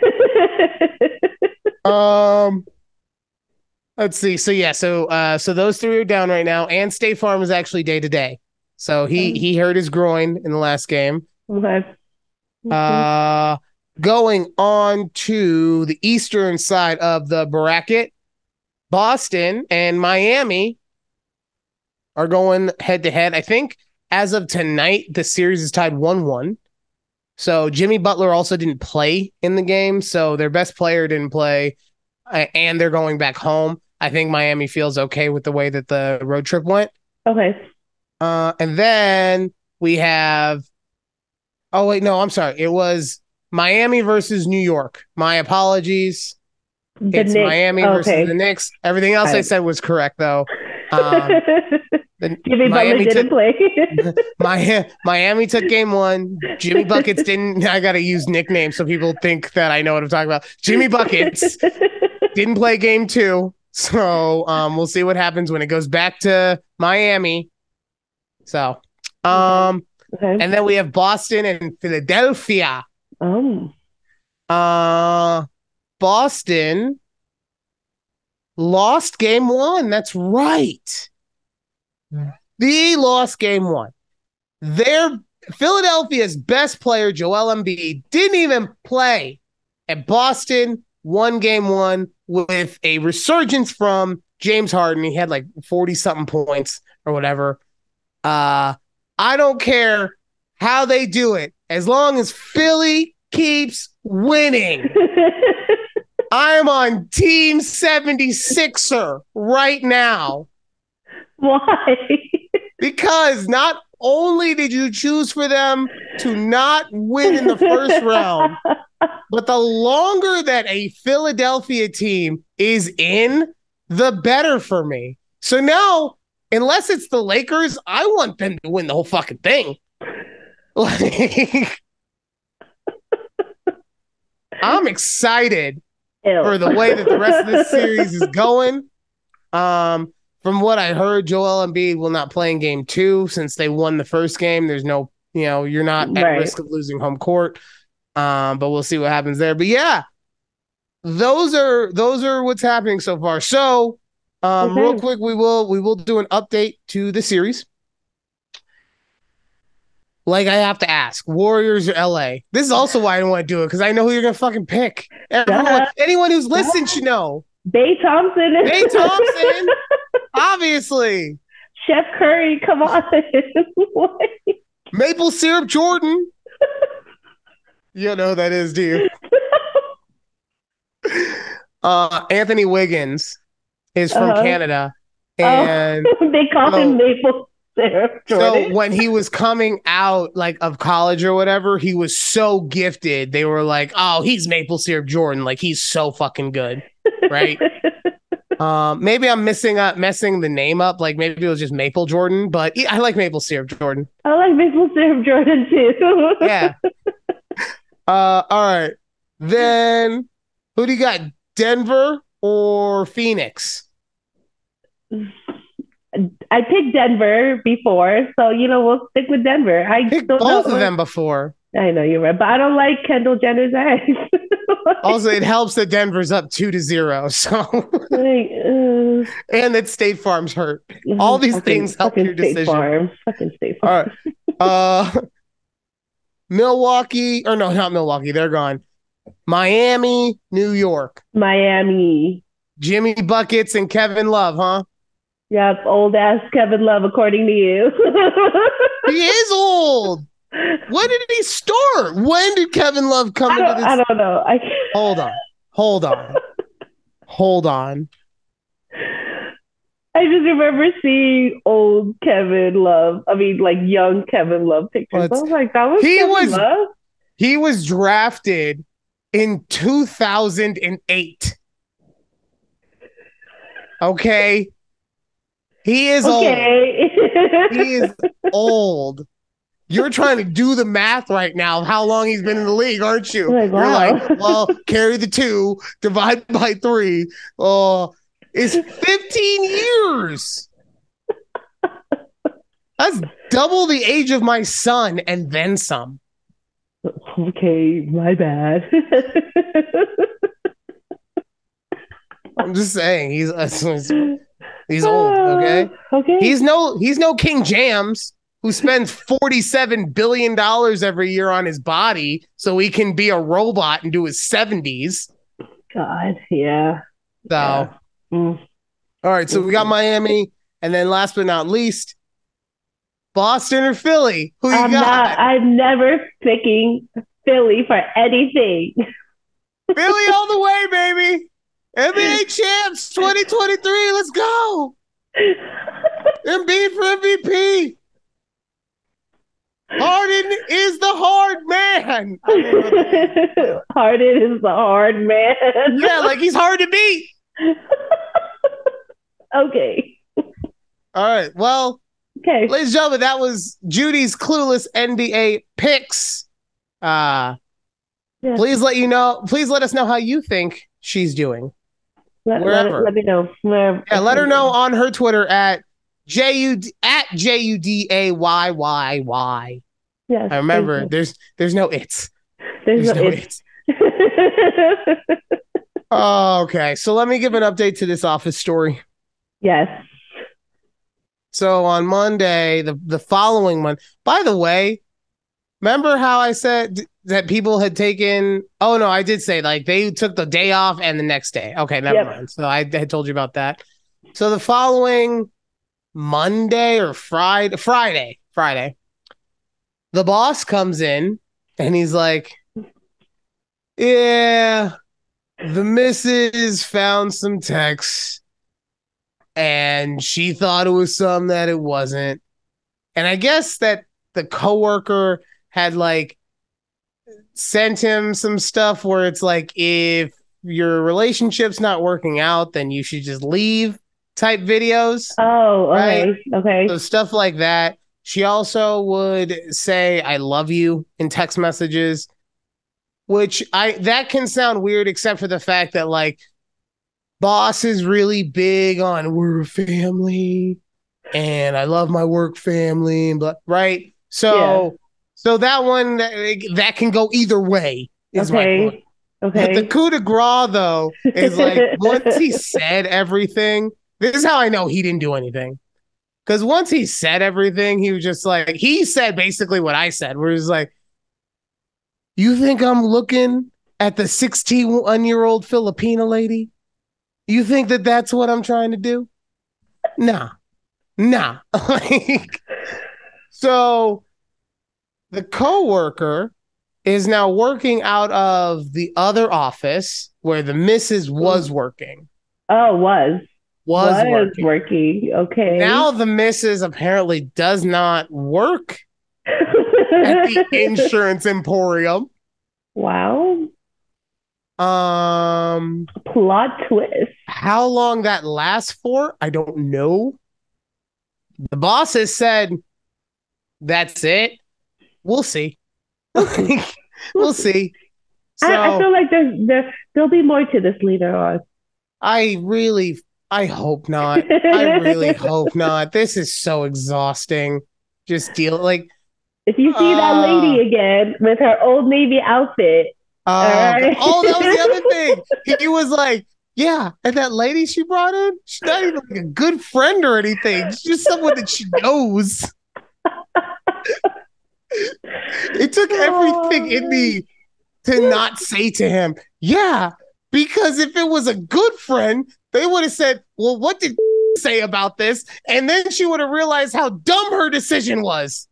um let's see. So yeah, so uh so those three are down right now, and State Farm is actually day to day. So he mm-hmm. he hurt his groin in the last game. Okay. Uh, going on to the eastern side of the bracket, Boston and Miami are going head to head. I think as of tonight, the series is tied 1 1. So Jimmy Butler also didn't play in the game. So their best player didn't play and they're going back home. I think Miami feels okay with the way that the road trip went. Okay. Uh, and then we have. Oh wait, no, I'm sorry. It was Miami versus New York. My apologies. The it's Knicks. Miami okay. versus the Knicks. Everything else I, I said was correct though. Um, then Jimmy Miami didn't took play. my Miami took game one. Jimmy buckets didn't. I gotta use nicknames so people think that I know what I'm talking about. Jimmy buckets didn't play game two, so um, we'll see what happens when it goes back to Miami. So, um, okay. and then we have Boston and Philadelphia. Um, Uh, Boston lost game one. That's right. The lost game one. Their Philadelphia's best player, Joel Embiid, didn't even play. And Boston won game one with a resurgence from James Harden. He had like 40 something points or whatever. Uh, I don't care how they do it as long as Philly keeps winning. I am on Team 76er right now why? because not only did you choose for them to not win in the first round, but the longer that a Philadelphia team is in, the better for me. So now, unless it's the Lakers, I want them to win the whole fucking thing. Like, I'm excited Ew. for the way that the rest of this series is going. Um, from what I heard, Joel Embiid will not play in game two since they won the first game. There's no, you know, you're not at Right. risk of losing home court. Um, but we'll see what happens there. But yeah, those are those are what's happening so far. So um Okay. real quick, we will we will do an update to the series. Like I have to ask, Warriors or LA? This is also why I don't want to do it because I know who you're gonna fucking pick. Everyone, anyone who's listened should know. Bay Thompson. Bay Thompson, obviously. Chef Curry, come on. Maple syrup Jordan. You know who that is, do you? Uh, Anthony Wiggins is from Uh-huh. Canada, Oh. and they call So- him Maple Syrup so when he was coming out like of college or whatever, he was so gifted. They were like, "Oh, he's Maple syrup Jordan. Like he's so fucking good." Right? Um, maybe I'm missing up, messing the name up. Like maybe it was just Maple Jordan, but yeah, I like Maple syrup Jordan. I like Maple Syrup Jordan too. Yeah. uh, all right. Then who do you got? Denver or Phoenix? I picked Denver before, so you know we'll stick with Denver. I Picked don't both of them before. I know you're right, but I don't like Kendall Jenner's ex. Also, it helps that Denver's up two to zero. So, like, uh, and that State Farm's hurt. All these fucking- things help your State decision. Farm. Fucking State Farm. right. Uh, Milwaukee, or no, not Milwaukee. They're gone. Miami, New York. Miami. Jimmy Buckets and Kevin Love, huh? Yep, old ass Kevin Love, according to you. He is old. When did he start? When did Kevin Love come I into this? I don't know. I Hold on. Hold on. Hold on. I just remember seeing old Kevin Love. I mean, like young Kevin Love pictures. Well, I was like, that was he Kevin was- Love. He was drafted in 2008. Okay. He is old. Okay. He is old. You're trying to do the math right now of how long he's been in the league, aren't you? Like, You're like, well, carry the two, divide by three. Oh, it's 15 years. That's double the age of my son and then some. okay, my bad. I'm just saying he's he's, old, okay? okay. He's no he's no King Jams who spends 47 billion dollars every year on his body so he can be a robot and do his 70s. God, yeah. So, Yeah. Mm. all right, so we got Miami and then last but not least Boston or Philly? Who you I'm got? not. I'm never picking Philly for anything. Philly all the way, baby. NBA champs 2023. Let's go. Embiid for MVP. Harden is the hard man. Harden is the hard man. Yeah, like he's hard to beat. okay. All right. Well, Okay. ladies and gentlemen, that was Judy's clueless NBA picks. Uh Yeah. please let you know, please let us know how you think she's doing. Let, let, wherever. let me know. Where, Yeah, let her know on her Twitter at J U at J U D A Y Y Y. Yes. I remember there's there's no it's. There's, There's no no it's. it's. Oh, okay. So let me give an update to this office story. yes. So on Monday, the the following month. By the way, remember how I said that people had taken? Oh no, I did say like they took the day off and the next day. Okay, never Yep. mind. So I had told you about that. So the following Monday or Friday, Friday, Friday, the boss comes in and he's like, "Yeah, the missus found some texts." and she thought it was some that it wasn't. And I guess that the coworker had like sent him some stuff where it's like if your relationship's not working out, then you should just leave type videos. Oh, okay. Right. Okay. So stuff like that. She also would say I love you in text messages, which I that can sound weird except for the fact that like boss is really big on we're a family and I love my work family and blah, right? So so that one that, that can go either way is my point. Okay. But the coup de grace, though, is like once he said everything, this is how I know he didn't do anything. Because once he said everything, he was just like, he said basically what I said, where he's like, You think I'm looking at the 61 year old Filipina lady? You think that that's what I'm trying to do? Nah, nah. like, so the coworker is now working out of the other office where the missus was working. oh, was. Was, Was working. working. Okay. Now the missus apparently does not work at the insurance emporium. wow. Um, Plot twist. how long that lasts for, I don't know. The boss has said, "That's it. We'll see. we'll see." So I, I feel like there's there there'll be more to this later on. I really, I hope not. I really hope not. This is so exhausting. Just deal like, If you see that Ah. lady again with her old navy outfit, oh, Alright. oh, that was the other thing. He, he was like, yeah, and that lady she brought in, she's not even like a good friend or anything. She's just someone that she knows. it took everything in me to not say to him, yeah, because if it was a good friend, they would have said, well, what did say about this? And then she would have realized how dumb her decision was.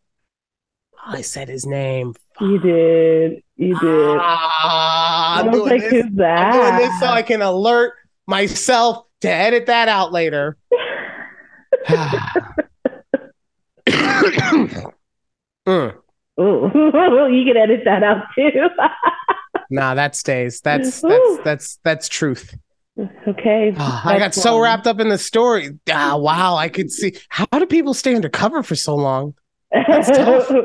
I said his name. you did. You did. Ah, I'm doing this. I'm doing this so I can alert myself to edit that out later. Mm. Ooh. you can edit that out too. Nah, that stays. That's that's that's that's truth. okay. Ah, I got so wrapped up in the story. Ah, wow, I could see. How do people stay undercover for so long? That's tough.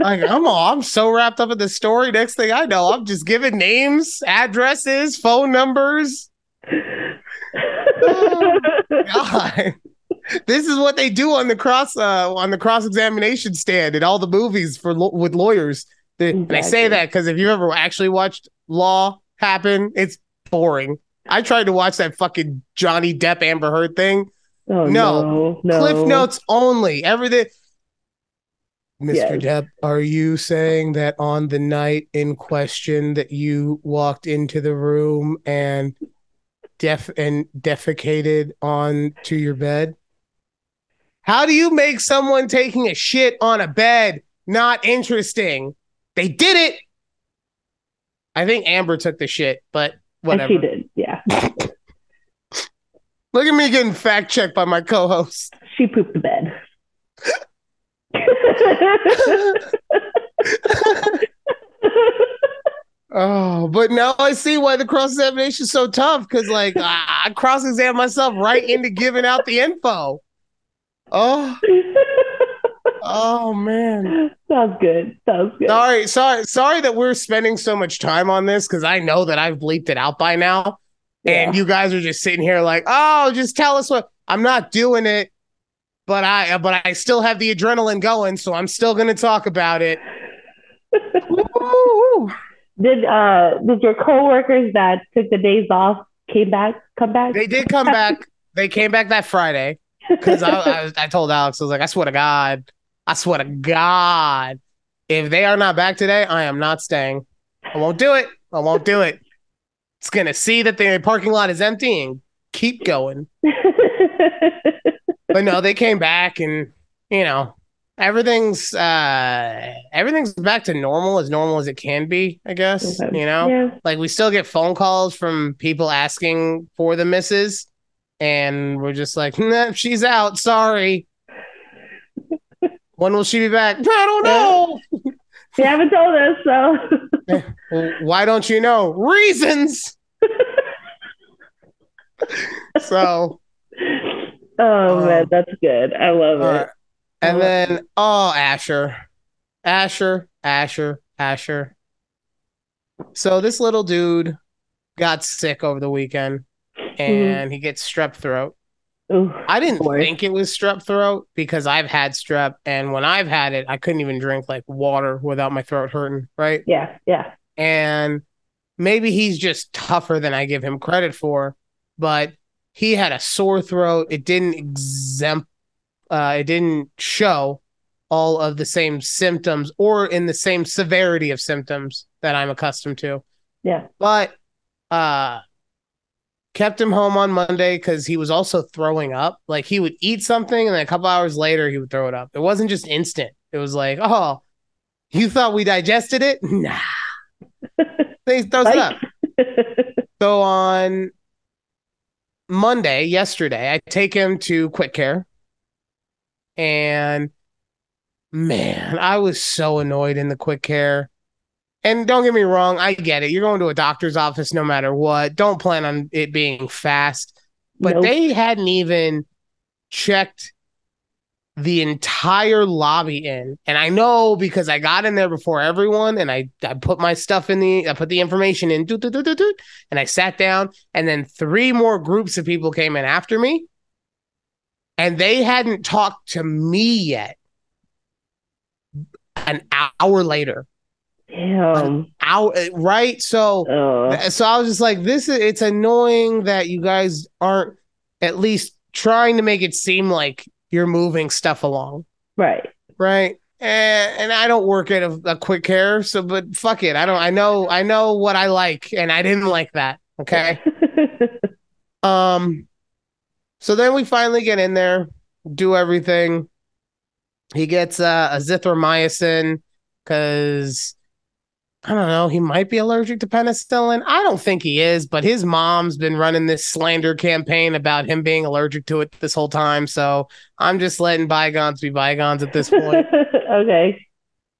Like I'm all, I'm so wrapped up in the story. Next thing I know, I'm just giving names, addresses, phone numbers. God. This is what they do on the cross uh, on the cross examination stand in all the movies for lo- with lawyers. The- And I say that because if you ever actually watched Law happen, it's boring. I tried to watch that fucking Johnny Depp Amber Heard thing. oh, No. no, no. Cliff notes only. Everything. Mr. Yes. Depp, are you saying that on the night in question that you walked into the room and def and defecated on to your bed? How do you make someone taking a shit on a bed not interesting? They did it. I think Amber took the shit, but whatever. And she did. Yeah. Look at me getting fact checked by my co-host. She pooped the bed. Oh, but now I see why the cross examination is so tough because, like, I, I cross examine myself right into giving out the info. Oh, oh man. Sounds good. Sounds good. Sorry, sorry, sorry that we're spending so much time on this because I know that I've bleeped it out by now. And you guys are just sitting here like, oh, just tell us what I'm not doing it, but I but I still have the adrenaline going, so I'm still gonna talk about it. Did uh did your coworkers that took the days off came back come back? They did come back. They came back that Friday because I, I, I told Alex, I was like, I swear to God, I swear to God, if they are not back today, I am not staying. I won't do it. I won't do it. It's gonna see that the parking lot is empty and keep going. But no, they came back and you know everything's uh everything's back to normal as normal as it can be. I guess Okay. you know yeah. like we still get phone calls from people asking for the missus and we're just like nah, she's out. Sorry. When will she be back? I don't know. You haven't told us, so. Well, why don't you know? Reasons. So. Oh Um, man, that's good. I love uh, it. and then oh asher. Asher asher asher. So this little dude got sick over the weekend and he gets strep throat Ooh, I didn't Boy. think it was strep throat because I've had strep, and when I've had it, I couldn't even drink like water without my throat hurting, right? yeah, yeah. And maybe he's just tougher than I give him credit for, but he had a sore throat. It didn't exempt, uh, it didn't show all of the same symptoms or in the same severity of symptoms that I'm accustomed to Yeah. but uh kept him home on Monday because he was also throwing up. Like he would eat something and then a couple hours later he would throw it up. It wasn't just instant. It was like, oh, you thought we digested it? Nah. He throws it up. So on Monday, yesterday, I take him to Quick Care. And man, I was so annoyed in the Quick Care. And don't get me wrong, I get it. You're going to a doctor's office no matter what. Don't plan on it being fast. But Nope. they hadn't even checked the entire lobby in. And I know because I got in there before everyone and I, I put my stuff in the I put the information in doot, doot, doot, doot, doot, and I sat down and then three more groups of people came in after me and they hadn't talked to me yet. An hour later. Damn. Hour right? So Oh. so I was just like, this is it's annoying that you guys aren't at least trying to make it seem like you're moving stuff along, Right. right? And, and I don't work at a, a quick care, so but fuck it. I don't I know I know what I like and I didn't like that. Okay. Um so then we finally get in there, do everything. He gets uh, zithromycin because I don't know, he might be allergic to penicillin. I don't think he is, but his mom's been running this slander campaign about him being allergic to it this whole time. So I'm just letting bygones be bygones at this point. okay.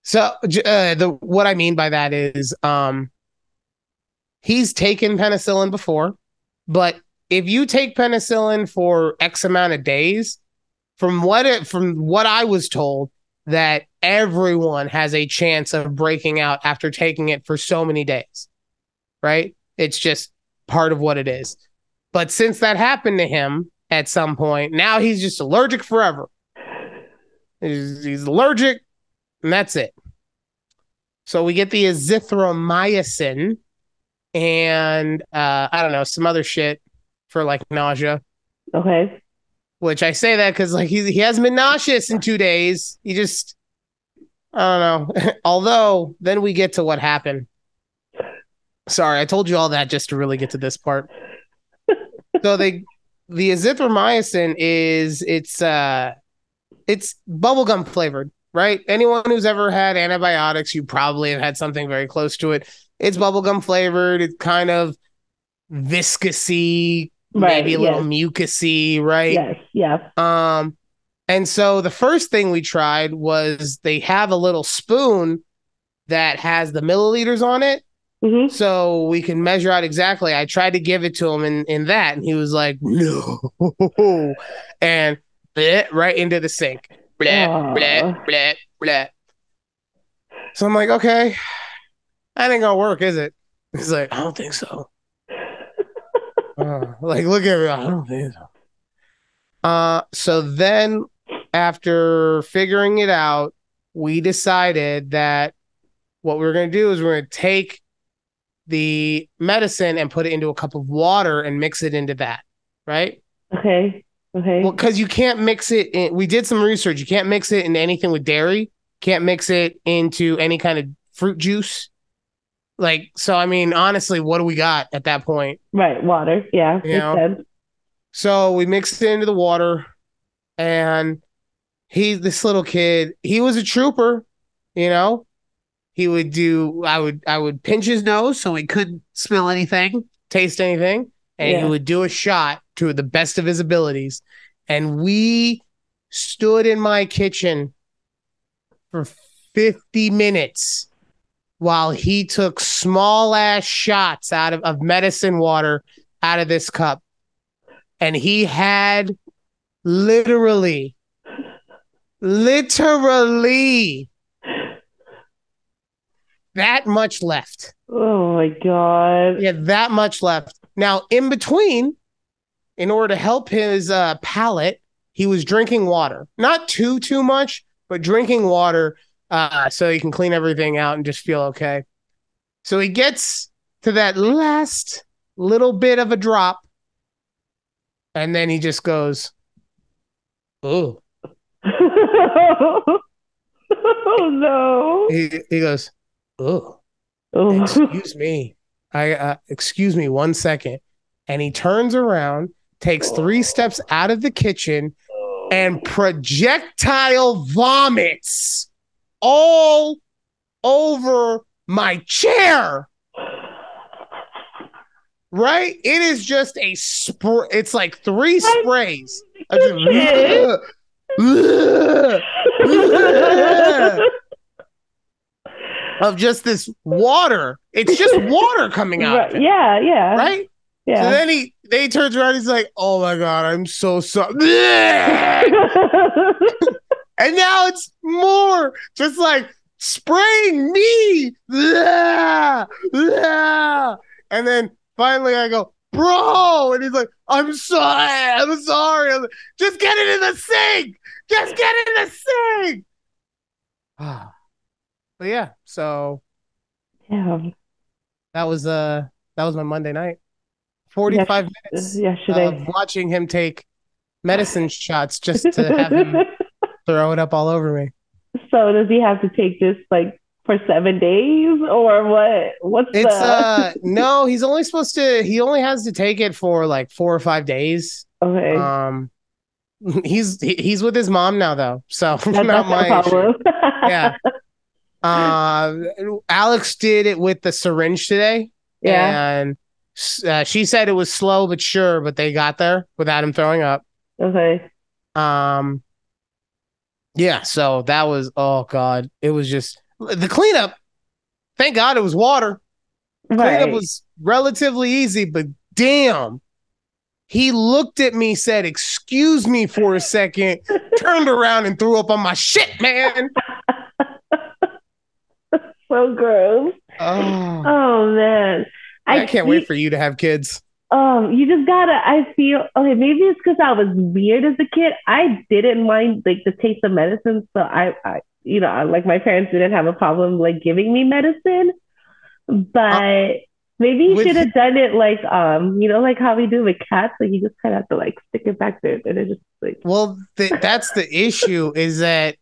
So uh, the what I mean by that is um he's taken penicillin before, but if you take penicillin for X amount of days, from what it from what I was told, that everyone has a chance of breaking out after taking it for so many days. Right? It's just part of what it is. But since that happened to him at some point, now he's just allergic forever. He's, he's allergic and that's it. So we get the azithromycin and uh, I don't know some other shit for like nausea. Okay. Which I say that because like he he hasn't been nauseous in two days. He just I don't know. Although then we get to what happened. Sorry, I told you all that just to really get to this part. so they the azithromycin is it's uh it's bubblegum flavored, right? Anyone who's ever had antibiotics, you probably have had something very close to it. It's bubblegum flavored. It's kind of viscousy, Right. maybe a little mucusy, right? Yes. Yeah. Um, and so the first thing we tried was they have a little spoon that has the milliliters on it, hmm so we can measure out exactly. I tried to give it to him in in that, and he was like, "No," and bleh, right into the sink. Bleh, bleh, bleh, bleh. So I'm like, okay, that ain't gonna work, is it? He's like, I don't think so. Uh, like, look at me. I don't think so. Uh, so then after figuring it out, we decided that what we were going to do is we're going to take the medicine and put it into a cup of water and mix it into that, right? Okay. Okay. Well, because you can't mix it in. We did some research. You can't mix it in anything with dairy. Can't mix it into any kind of fruit juice. Like, so I mean, honestly, what do we got at that point? right. Water. Yeah. You know, sense. So we mixed it into the water, and he, this little kid, he was a trooper. You know, he would do. I would, I would pinch his nose so he couldn't smell anything, taste anything, and Yeah. he would do a shot to the best of his abilities. And we stood in my kitchen for fifty minutes while he took small ass shots out of, of medicine water out of this cup. And he had literally, literally that much left. Oh my god. Yeah, that much left. Now, in between, in order to help his uh, palate, he was drinking water. Not too, too much, but drinking water uh, so he can clean everything out and just feel okay. So he gets to that last little bit of a drop, and then he just goes, "Oh." oh no. He he goes, "Oh." Oh. excuse me i uh, excuse me one second and he turns around takes three steps out of the kitchen and projectile vomits all over my chair right it is just a spray it's like three I- sprays Shit. of just this water it's just water coming out Right, yeah, yeah. right Yeah. So then he they turns around. He's like, "Oh my god, I'm so sorry." and now it's more, just like spraying me. And then finally, I go, "Bro," and he's like, "I'm sorry. I'm sorry. I'm like, Just get it in the sink. Just get it in the sink." but yeah, so Damn. that was uh that was my Monday night. Forty-five minutes Yesterday. of watching him take medicine shots just to have him throw it up all over me. so does he have to take this like for seven days or what? What's It's the uh no, he's only supposed to he only has to take it for like 4 or 5 days. okay? Um he's he's with his mom now though. So That- not that's my issue. problem. Yeah. Uh Alex did it with the syringe today yeah. and uh, she said it was slow but sure, but they got there without him throwing up. Okay. Um, yeah, so that was oh god, it was just the cleanup. Thank God it was water. Cleanup was relatively easy, but damn, he looked at me, said, "Excuse me" for a second, turned around and threw up on my shit, man. so gross. Oh, Oh man. I can't you- wait for you to have kids. Um, you just gotta. I feel okay. Maybe it's because I was weird as a kid. I didn't mind like the taste of medicine, so I, I, you know, like my parents didn't have a problem like giving me medicine, but maybe you should have done it like um, you know, like how we do with cats. Like you just kind of have to like stick it back there, and it just like Well, th- that's the issue is that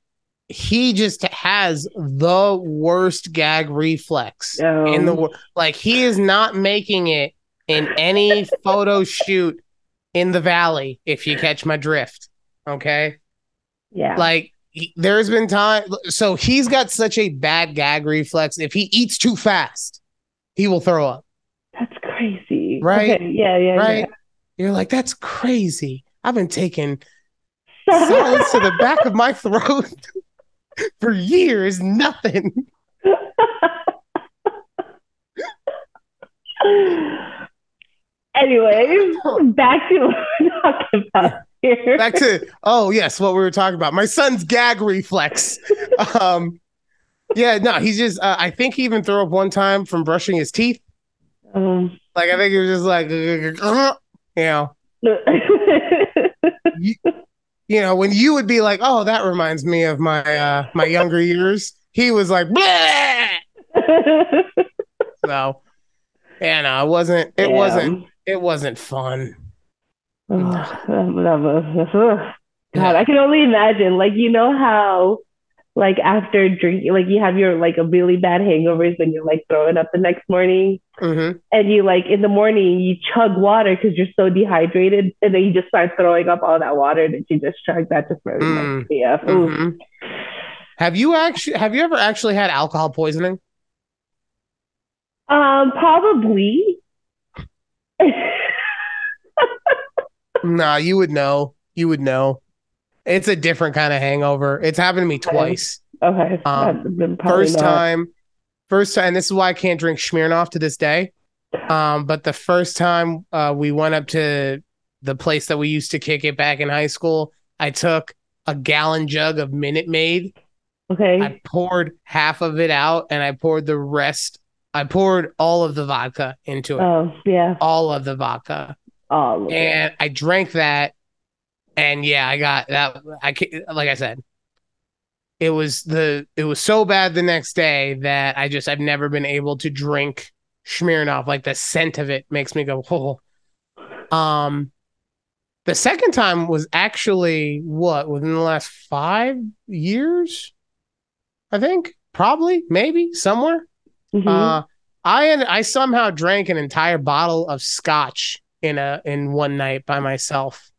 he just has the worst gag reflex in the um, world. Like he is not making it in any photo shoot in the valley. If you catch my drift, okay. yeah. Like he- there's been time. So he's got such a bad gag reflex. If he eats too fast, he will throw up. That's crazy. Right? Okay, Yeah. Yeah. Right? You're like that's crazy. I've been taking Yeah. solids to the back of my throat for years. Nothing. Anyways, back to what we're talking about. back to oh yes, what we were talking about. My son's gag reflex. um, yeah, no, he's just. Uh, I think he even threw up one time from brushing his teeth. Um, Like I think he was just like, you know, you, you know, when you would be like, oh, that reminds me of my uh my younger years. He was like, so, yeah, no, it wasn't. It wasn't. It wasn't fun. Oh, that- that was- ugh. God, I can only imagine. Like you know how, like after drinking, like you have your like a really bad hangovers and you're like throwing up the next morning, hmm and you like in the morning you chug water because you're so dehydrated, and then you just start throwing up all that water that you just chugged. That just really Mm. messed me up. Ooh. hmm Have you actually? Have you ever actually had alcohol poisoning? Um, probably. Nah, you would know. You would know. It's a different kind of hangover. It's happened to me twice. Okay, Um, First not. time, first time. And this is why I can't drink Smirnoff to this day. Um, but the first time uh, we went up to the place that we used to kick it back in high school, I took a gallon jug of Minute Maid. Okay. I poured half of it out, and I poured the rest. I poured all of the vodka into it, Oh yeah. all of the vodka. Oh. and I drank that, and yeah, I got that. I like I said, it was the it was so bad the next day that I just I've never been able to drink Smirnoff. Like the scent of it makes me go, oh. Um, the second time was actually what within the last five years, I think, probably, maybe somewhere. Mhm. Uh, I and I somehow drank an entire bottle of scotch in a in one night by myself.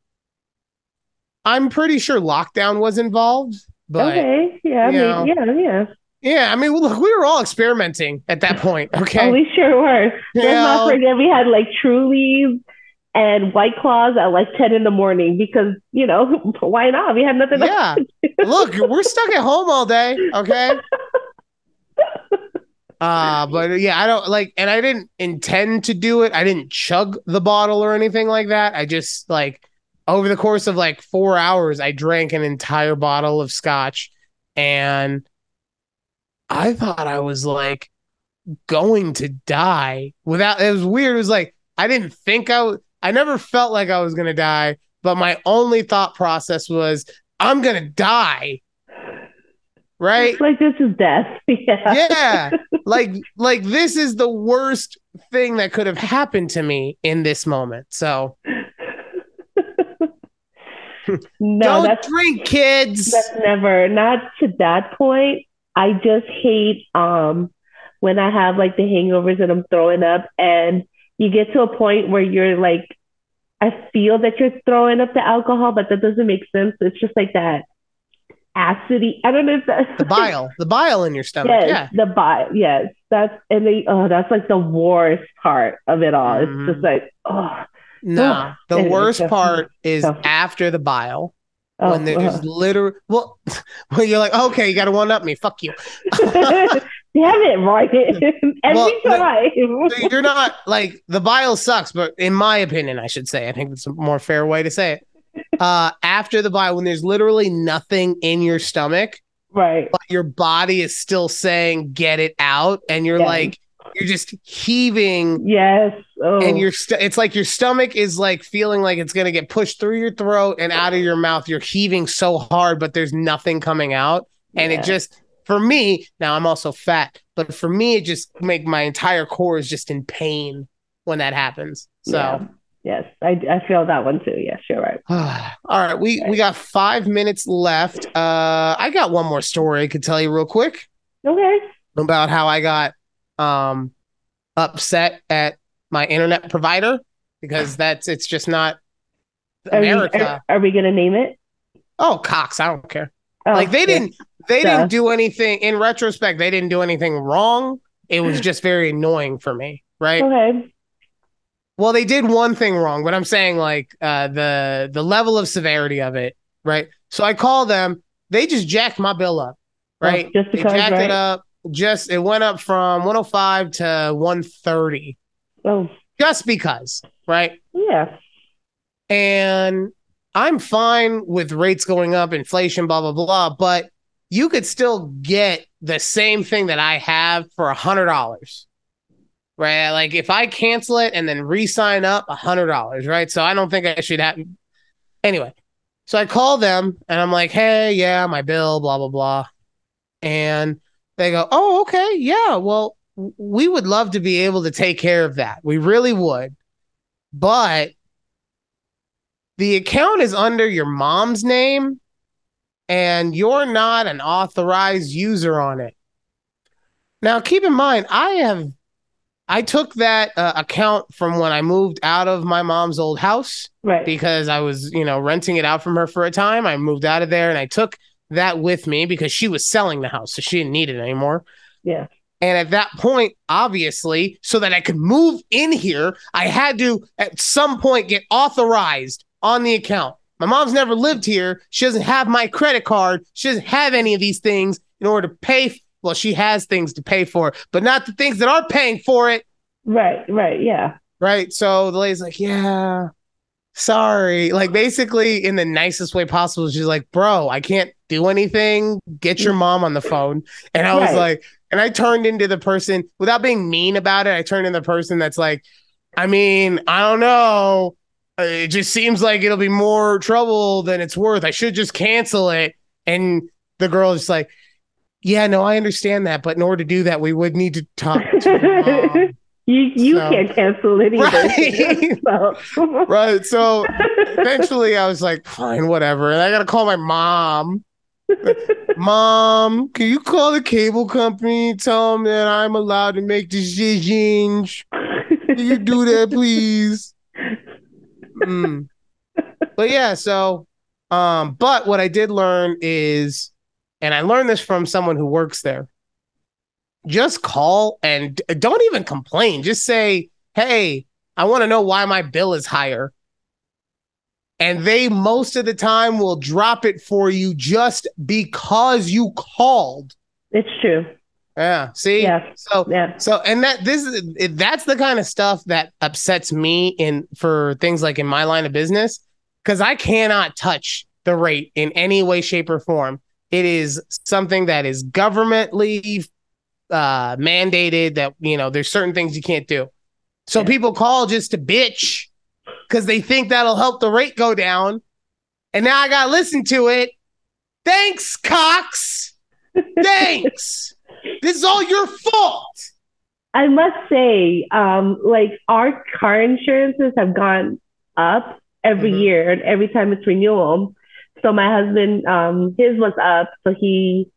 I'm pretty sure lockdown was involved, but okay. Yeah. I mean, yeah. Yeah. yeah, I mean, look, we were all experimenting at that point. Okay, Oh, we sure were. Let's Yeah. not forget we had like True Trulies and White Claws at like 10 in the morning because, you know, why not? We had nothing yeah. Look, we're stuck at home all day. Okay. Uh, but yeah, I don't like, and I didn't intend to do it. I didn't chug the bottle or anything like that. I just like over the course of like four hours, I drank an entire bottle of scotch and I thought I was like going to die without, it was weird. It was like, I didn't think I w- I never felt like I was going to die, but my only thought process was, I'm going to die. Right? It's like this is death. yeah. yeah like like this is the worst thing that could have happened to me in this moment so no, don't that's drink kids that's never not to that point. I just hate um when I have like the hangovers and I'm throwing up and you get to a point where you're like I feel that you're throwing up the alcohol, but that doesn't make sense. It's just like that acidy. I don't know if that's the bile the bile in your stomach Yes, yeah the bile. Yes, that's and they. Oh, that's like the worst part of it all. It's just like oh, no the Anyway, worst so- part is so- after the bile oh when there's uh. literal well when you're like okay you gotta one up me fuck you Damn it, Ryan! Every Well, time. So you're not like the bile sucks, but in my opinion, I should say, I think it's a more fair way to say it. Uh, after the bile, when there's literally nothing in your stomach, right. but your body is still saying "get it out," and you're Yeah. like, you're just heaving, Yes. Oh. and your st- it's like your stomach is like feeling like it's gonna get pushed through your throat and out of your mouth. You're heaving so hard, but there's nothing coming out, and Yeah. it just for me now i'm also fat but for me it just make my entire core is just in pain when that happens so Yeah. Yes, I, I feel that one too. Yes, you're right. all right we we got five minutes left uh i got one more story i could tell you real quick Okay. about how i got um upset at my internet provider because that's it's just not Are we, america are, are we gonna name it? oh cox i don't care Oh, like they yeah. didn't they Yeah. didn't do anything in retrospect they didn't do anything wrong it was just very annoying for me right Okay. Well they did one thing wrong but i'm saying like uh the the level of severity of it right? So i call them. They just jacked my bill up right? Oh, just they because, jacked right? it up. Just it went up from 105 to 130 Oh, just because right? Yeah. and I'm fine with rates going up, inflation, blah blah blah, but you could still get the same thing that I have for a hundred dollars. Right. Like if I cancel it and then re-sign up a hundred dollars, right? So I don't think I should have anyway. So I call them and I'm like, hey, yeah, my bill, blah, blah, blah. And they go, oh, okay. Yeah. Well, we would love to be able to take care of that. We really would. But the account is under your mom's name and you're not an authorized user on it. Now, keep in mind, I have I took that uh, account from when I moved out of my mom's old house, right? Because I was, you know, renting it out from her for a time. I moved out of there, and I took that with me because she was selling the house, so she didn't need it anymore. Yeah. And at that point, obviously, so that I could move in here, I had to at some point get authorized on the account. My mom's never lived here. She doesn't have my credit card. She doesn't have any of these things in order to pay. Well, she has things to pay for, but not the things that are paying for it. Right, right, yeah. Right. So the lady's like, yeah, sorry. Like basically in the nicest way possible. She's like, bro, I can't do anything. Get your mom on the phone. And I was right. like, and I turned into the person without being mean about it. I turned into the person that's like, I mean, I don't know. It just seems like it'll be more trouble than it's worth. I should just cancel it. And the girl is like, yeah, no, I understand that. But in order to do that, we would need to talk to You you so, can't cancel it either. Right. So. right. So eventually I was like, fine, whatever. And I gotta call my mom. mom, can you call the cable company? Tell them that I'm allowed to make decisions. Can you do that, please? Mm. But yeah, so um, but what I did learn is, and I learned this from someone who works there just call and don't even complain. Just say, hey, I want to know why my bill is higher. And they most of the time will drop it for you just because you called. It's true. Yeah. See. Yeah. So. Yeah. So, and that this is that's the kind of stuff that upsets me in for things like in my line of business because I cannot touch the rate in any way, shape, or form. It is something that is governmentally uh, mandated that you know there's certain things you can't do. So yeah. people call just to bitch because they think that'll help the rate go down. And now I gotta listen to it. Thanks, Cox. Thanks. this is all your fault. I must say, um, like our car insurances have gone up every mm-hmm. year and every time it's renewal. So my husband, um, his was up. So he,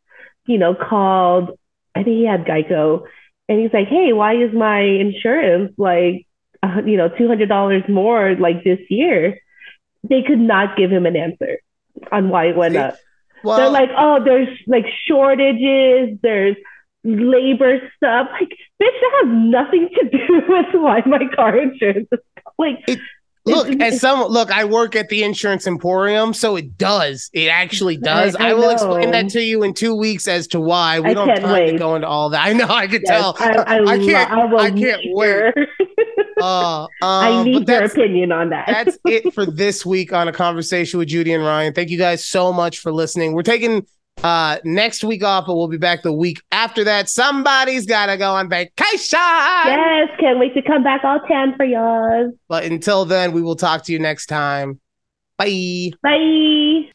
you know, called I think he had Geico, and he's like, "Hey, why is my insurance like, uh, you know, two hundred dollars more like this year?" They could not give him an answer on why it went up. Well, They're like, "Oh, there's like shortages. There's labor stuff. Like, bitch, that has nothing to do with why my car insurance is like." It, Look, as some look, I work at the insurance emporium, so it does. It actually does. I, I, I will explain that to you in two weeks as to why. We I don't have wait. to go into all that. I know. I can yes, tell. I, I, can't. I, can't wait. Uh, um, I need your opinion on that. that's it for this week on a conversation with Judy and Ryan. Thank you guys so much for listening. We're taking uh next week off, but we'll be back the week after that. Somebody's gotta go on vacation. Yes, can't wait to come back all 10 for yours. But until then, we will talk to you next time. Bye. Bye.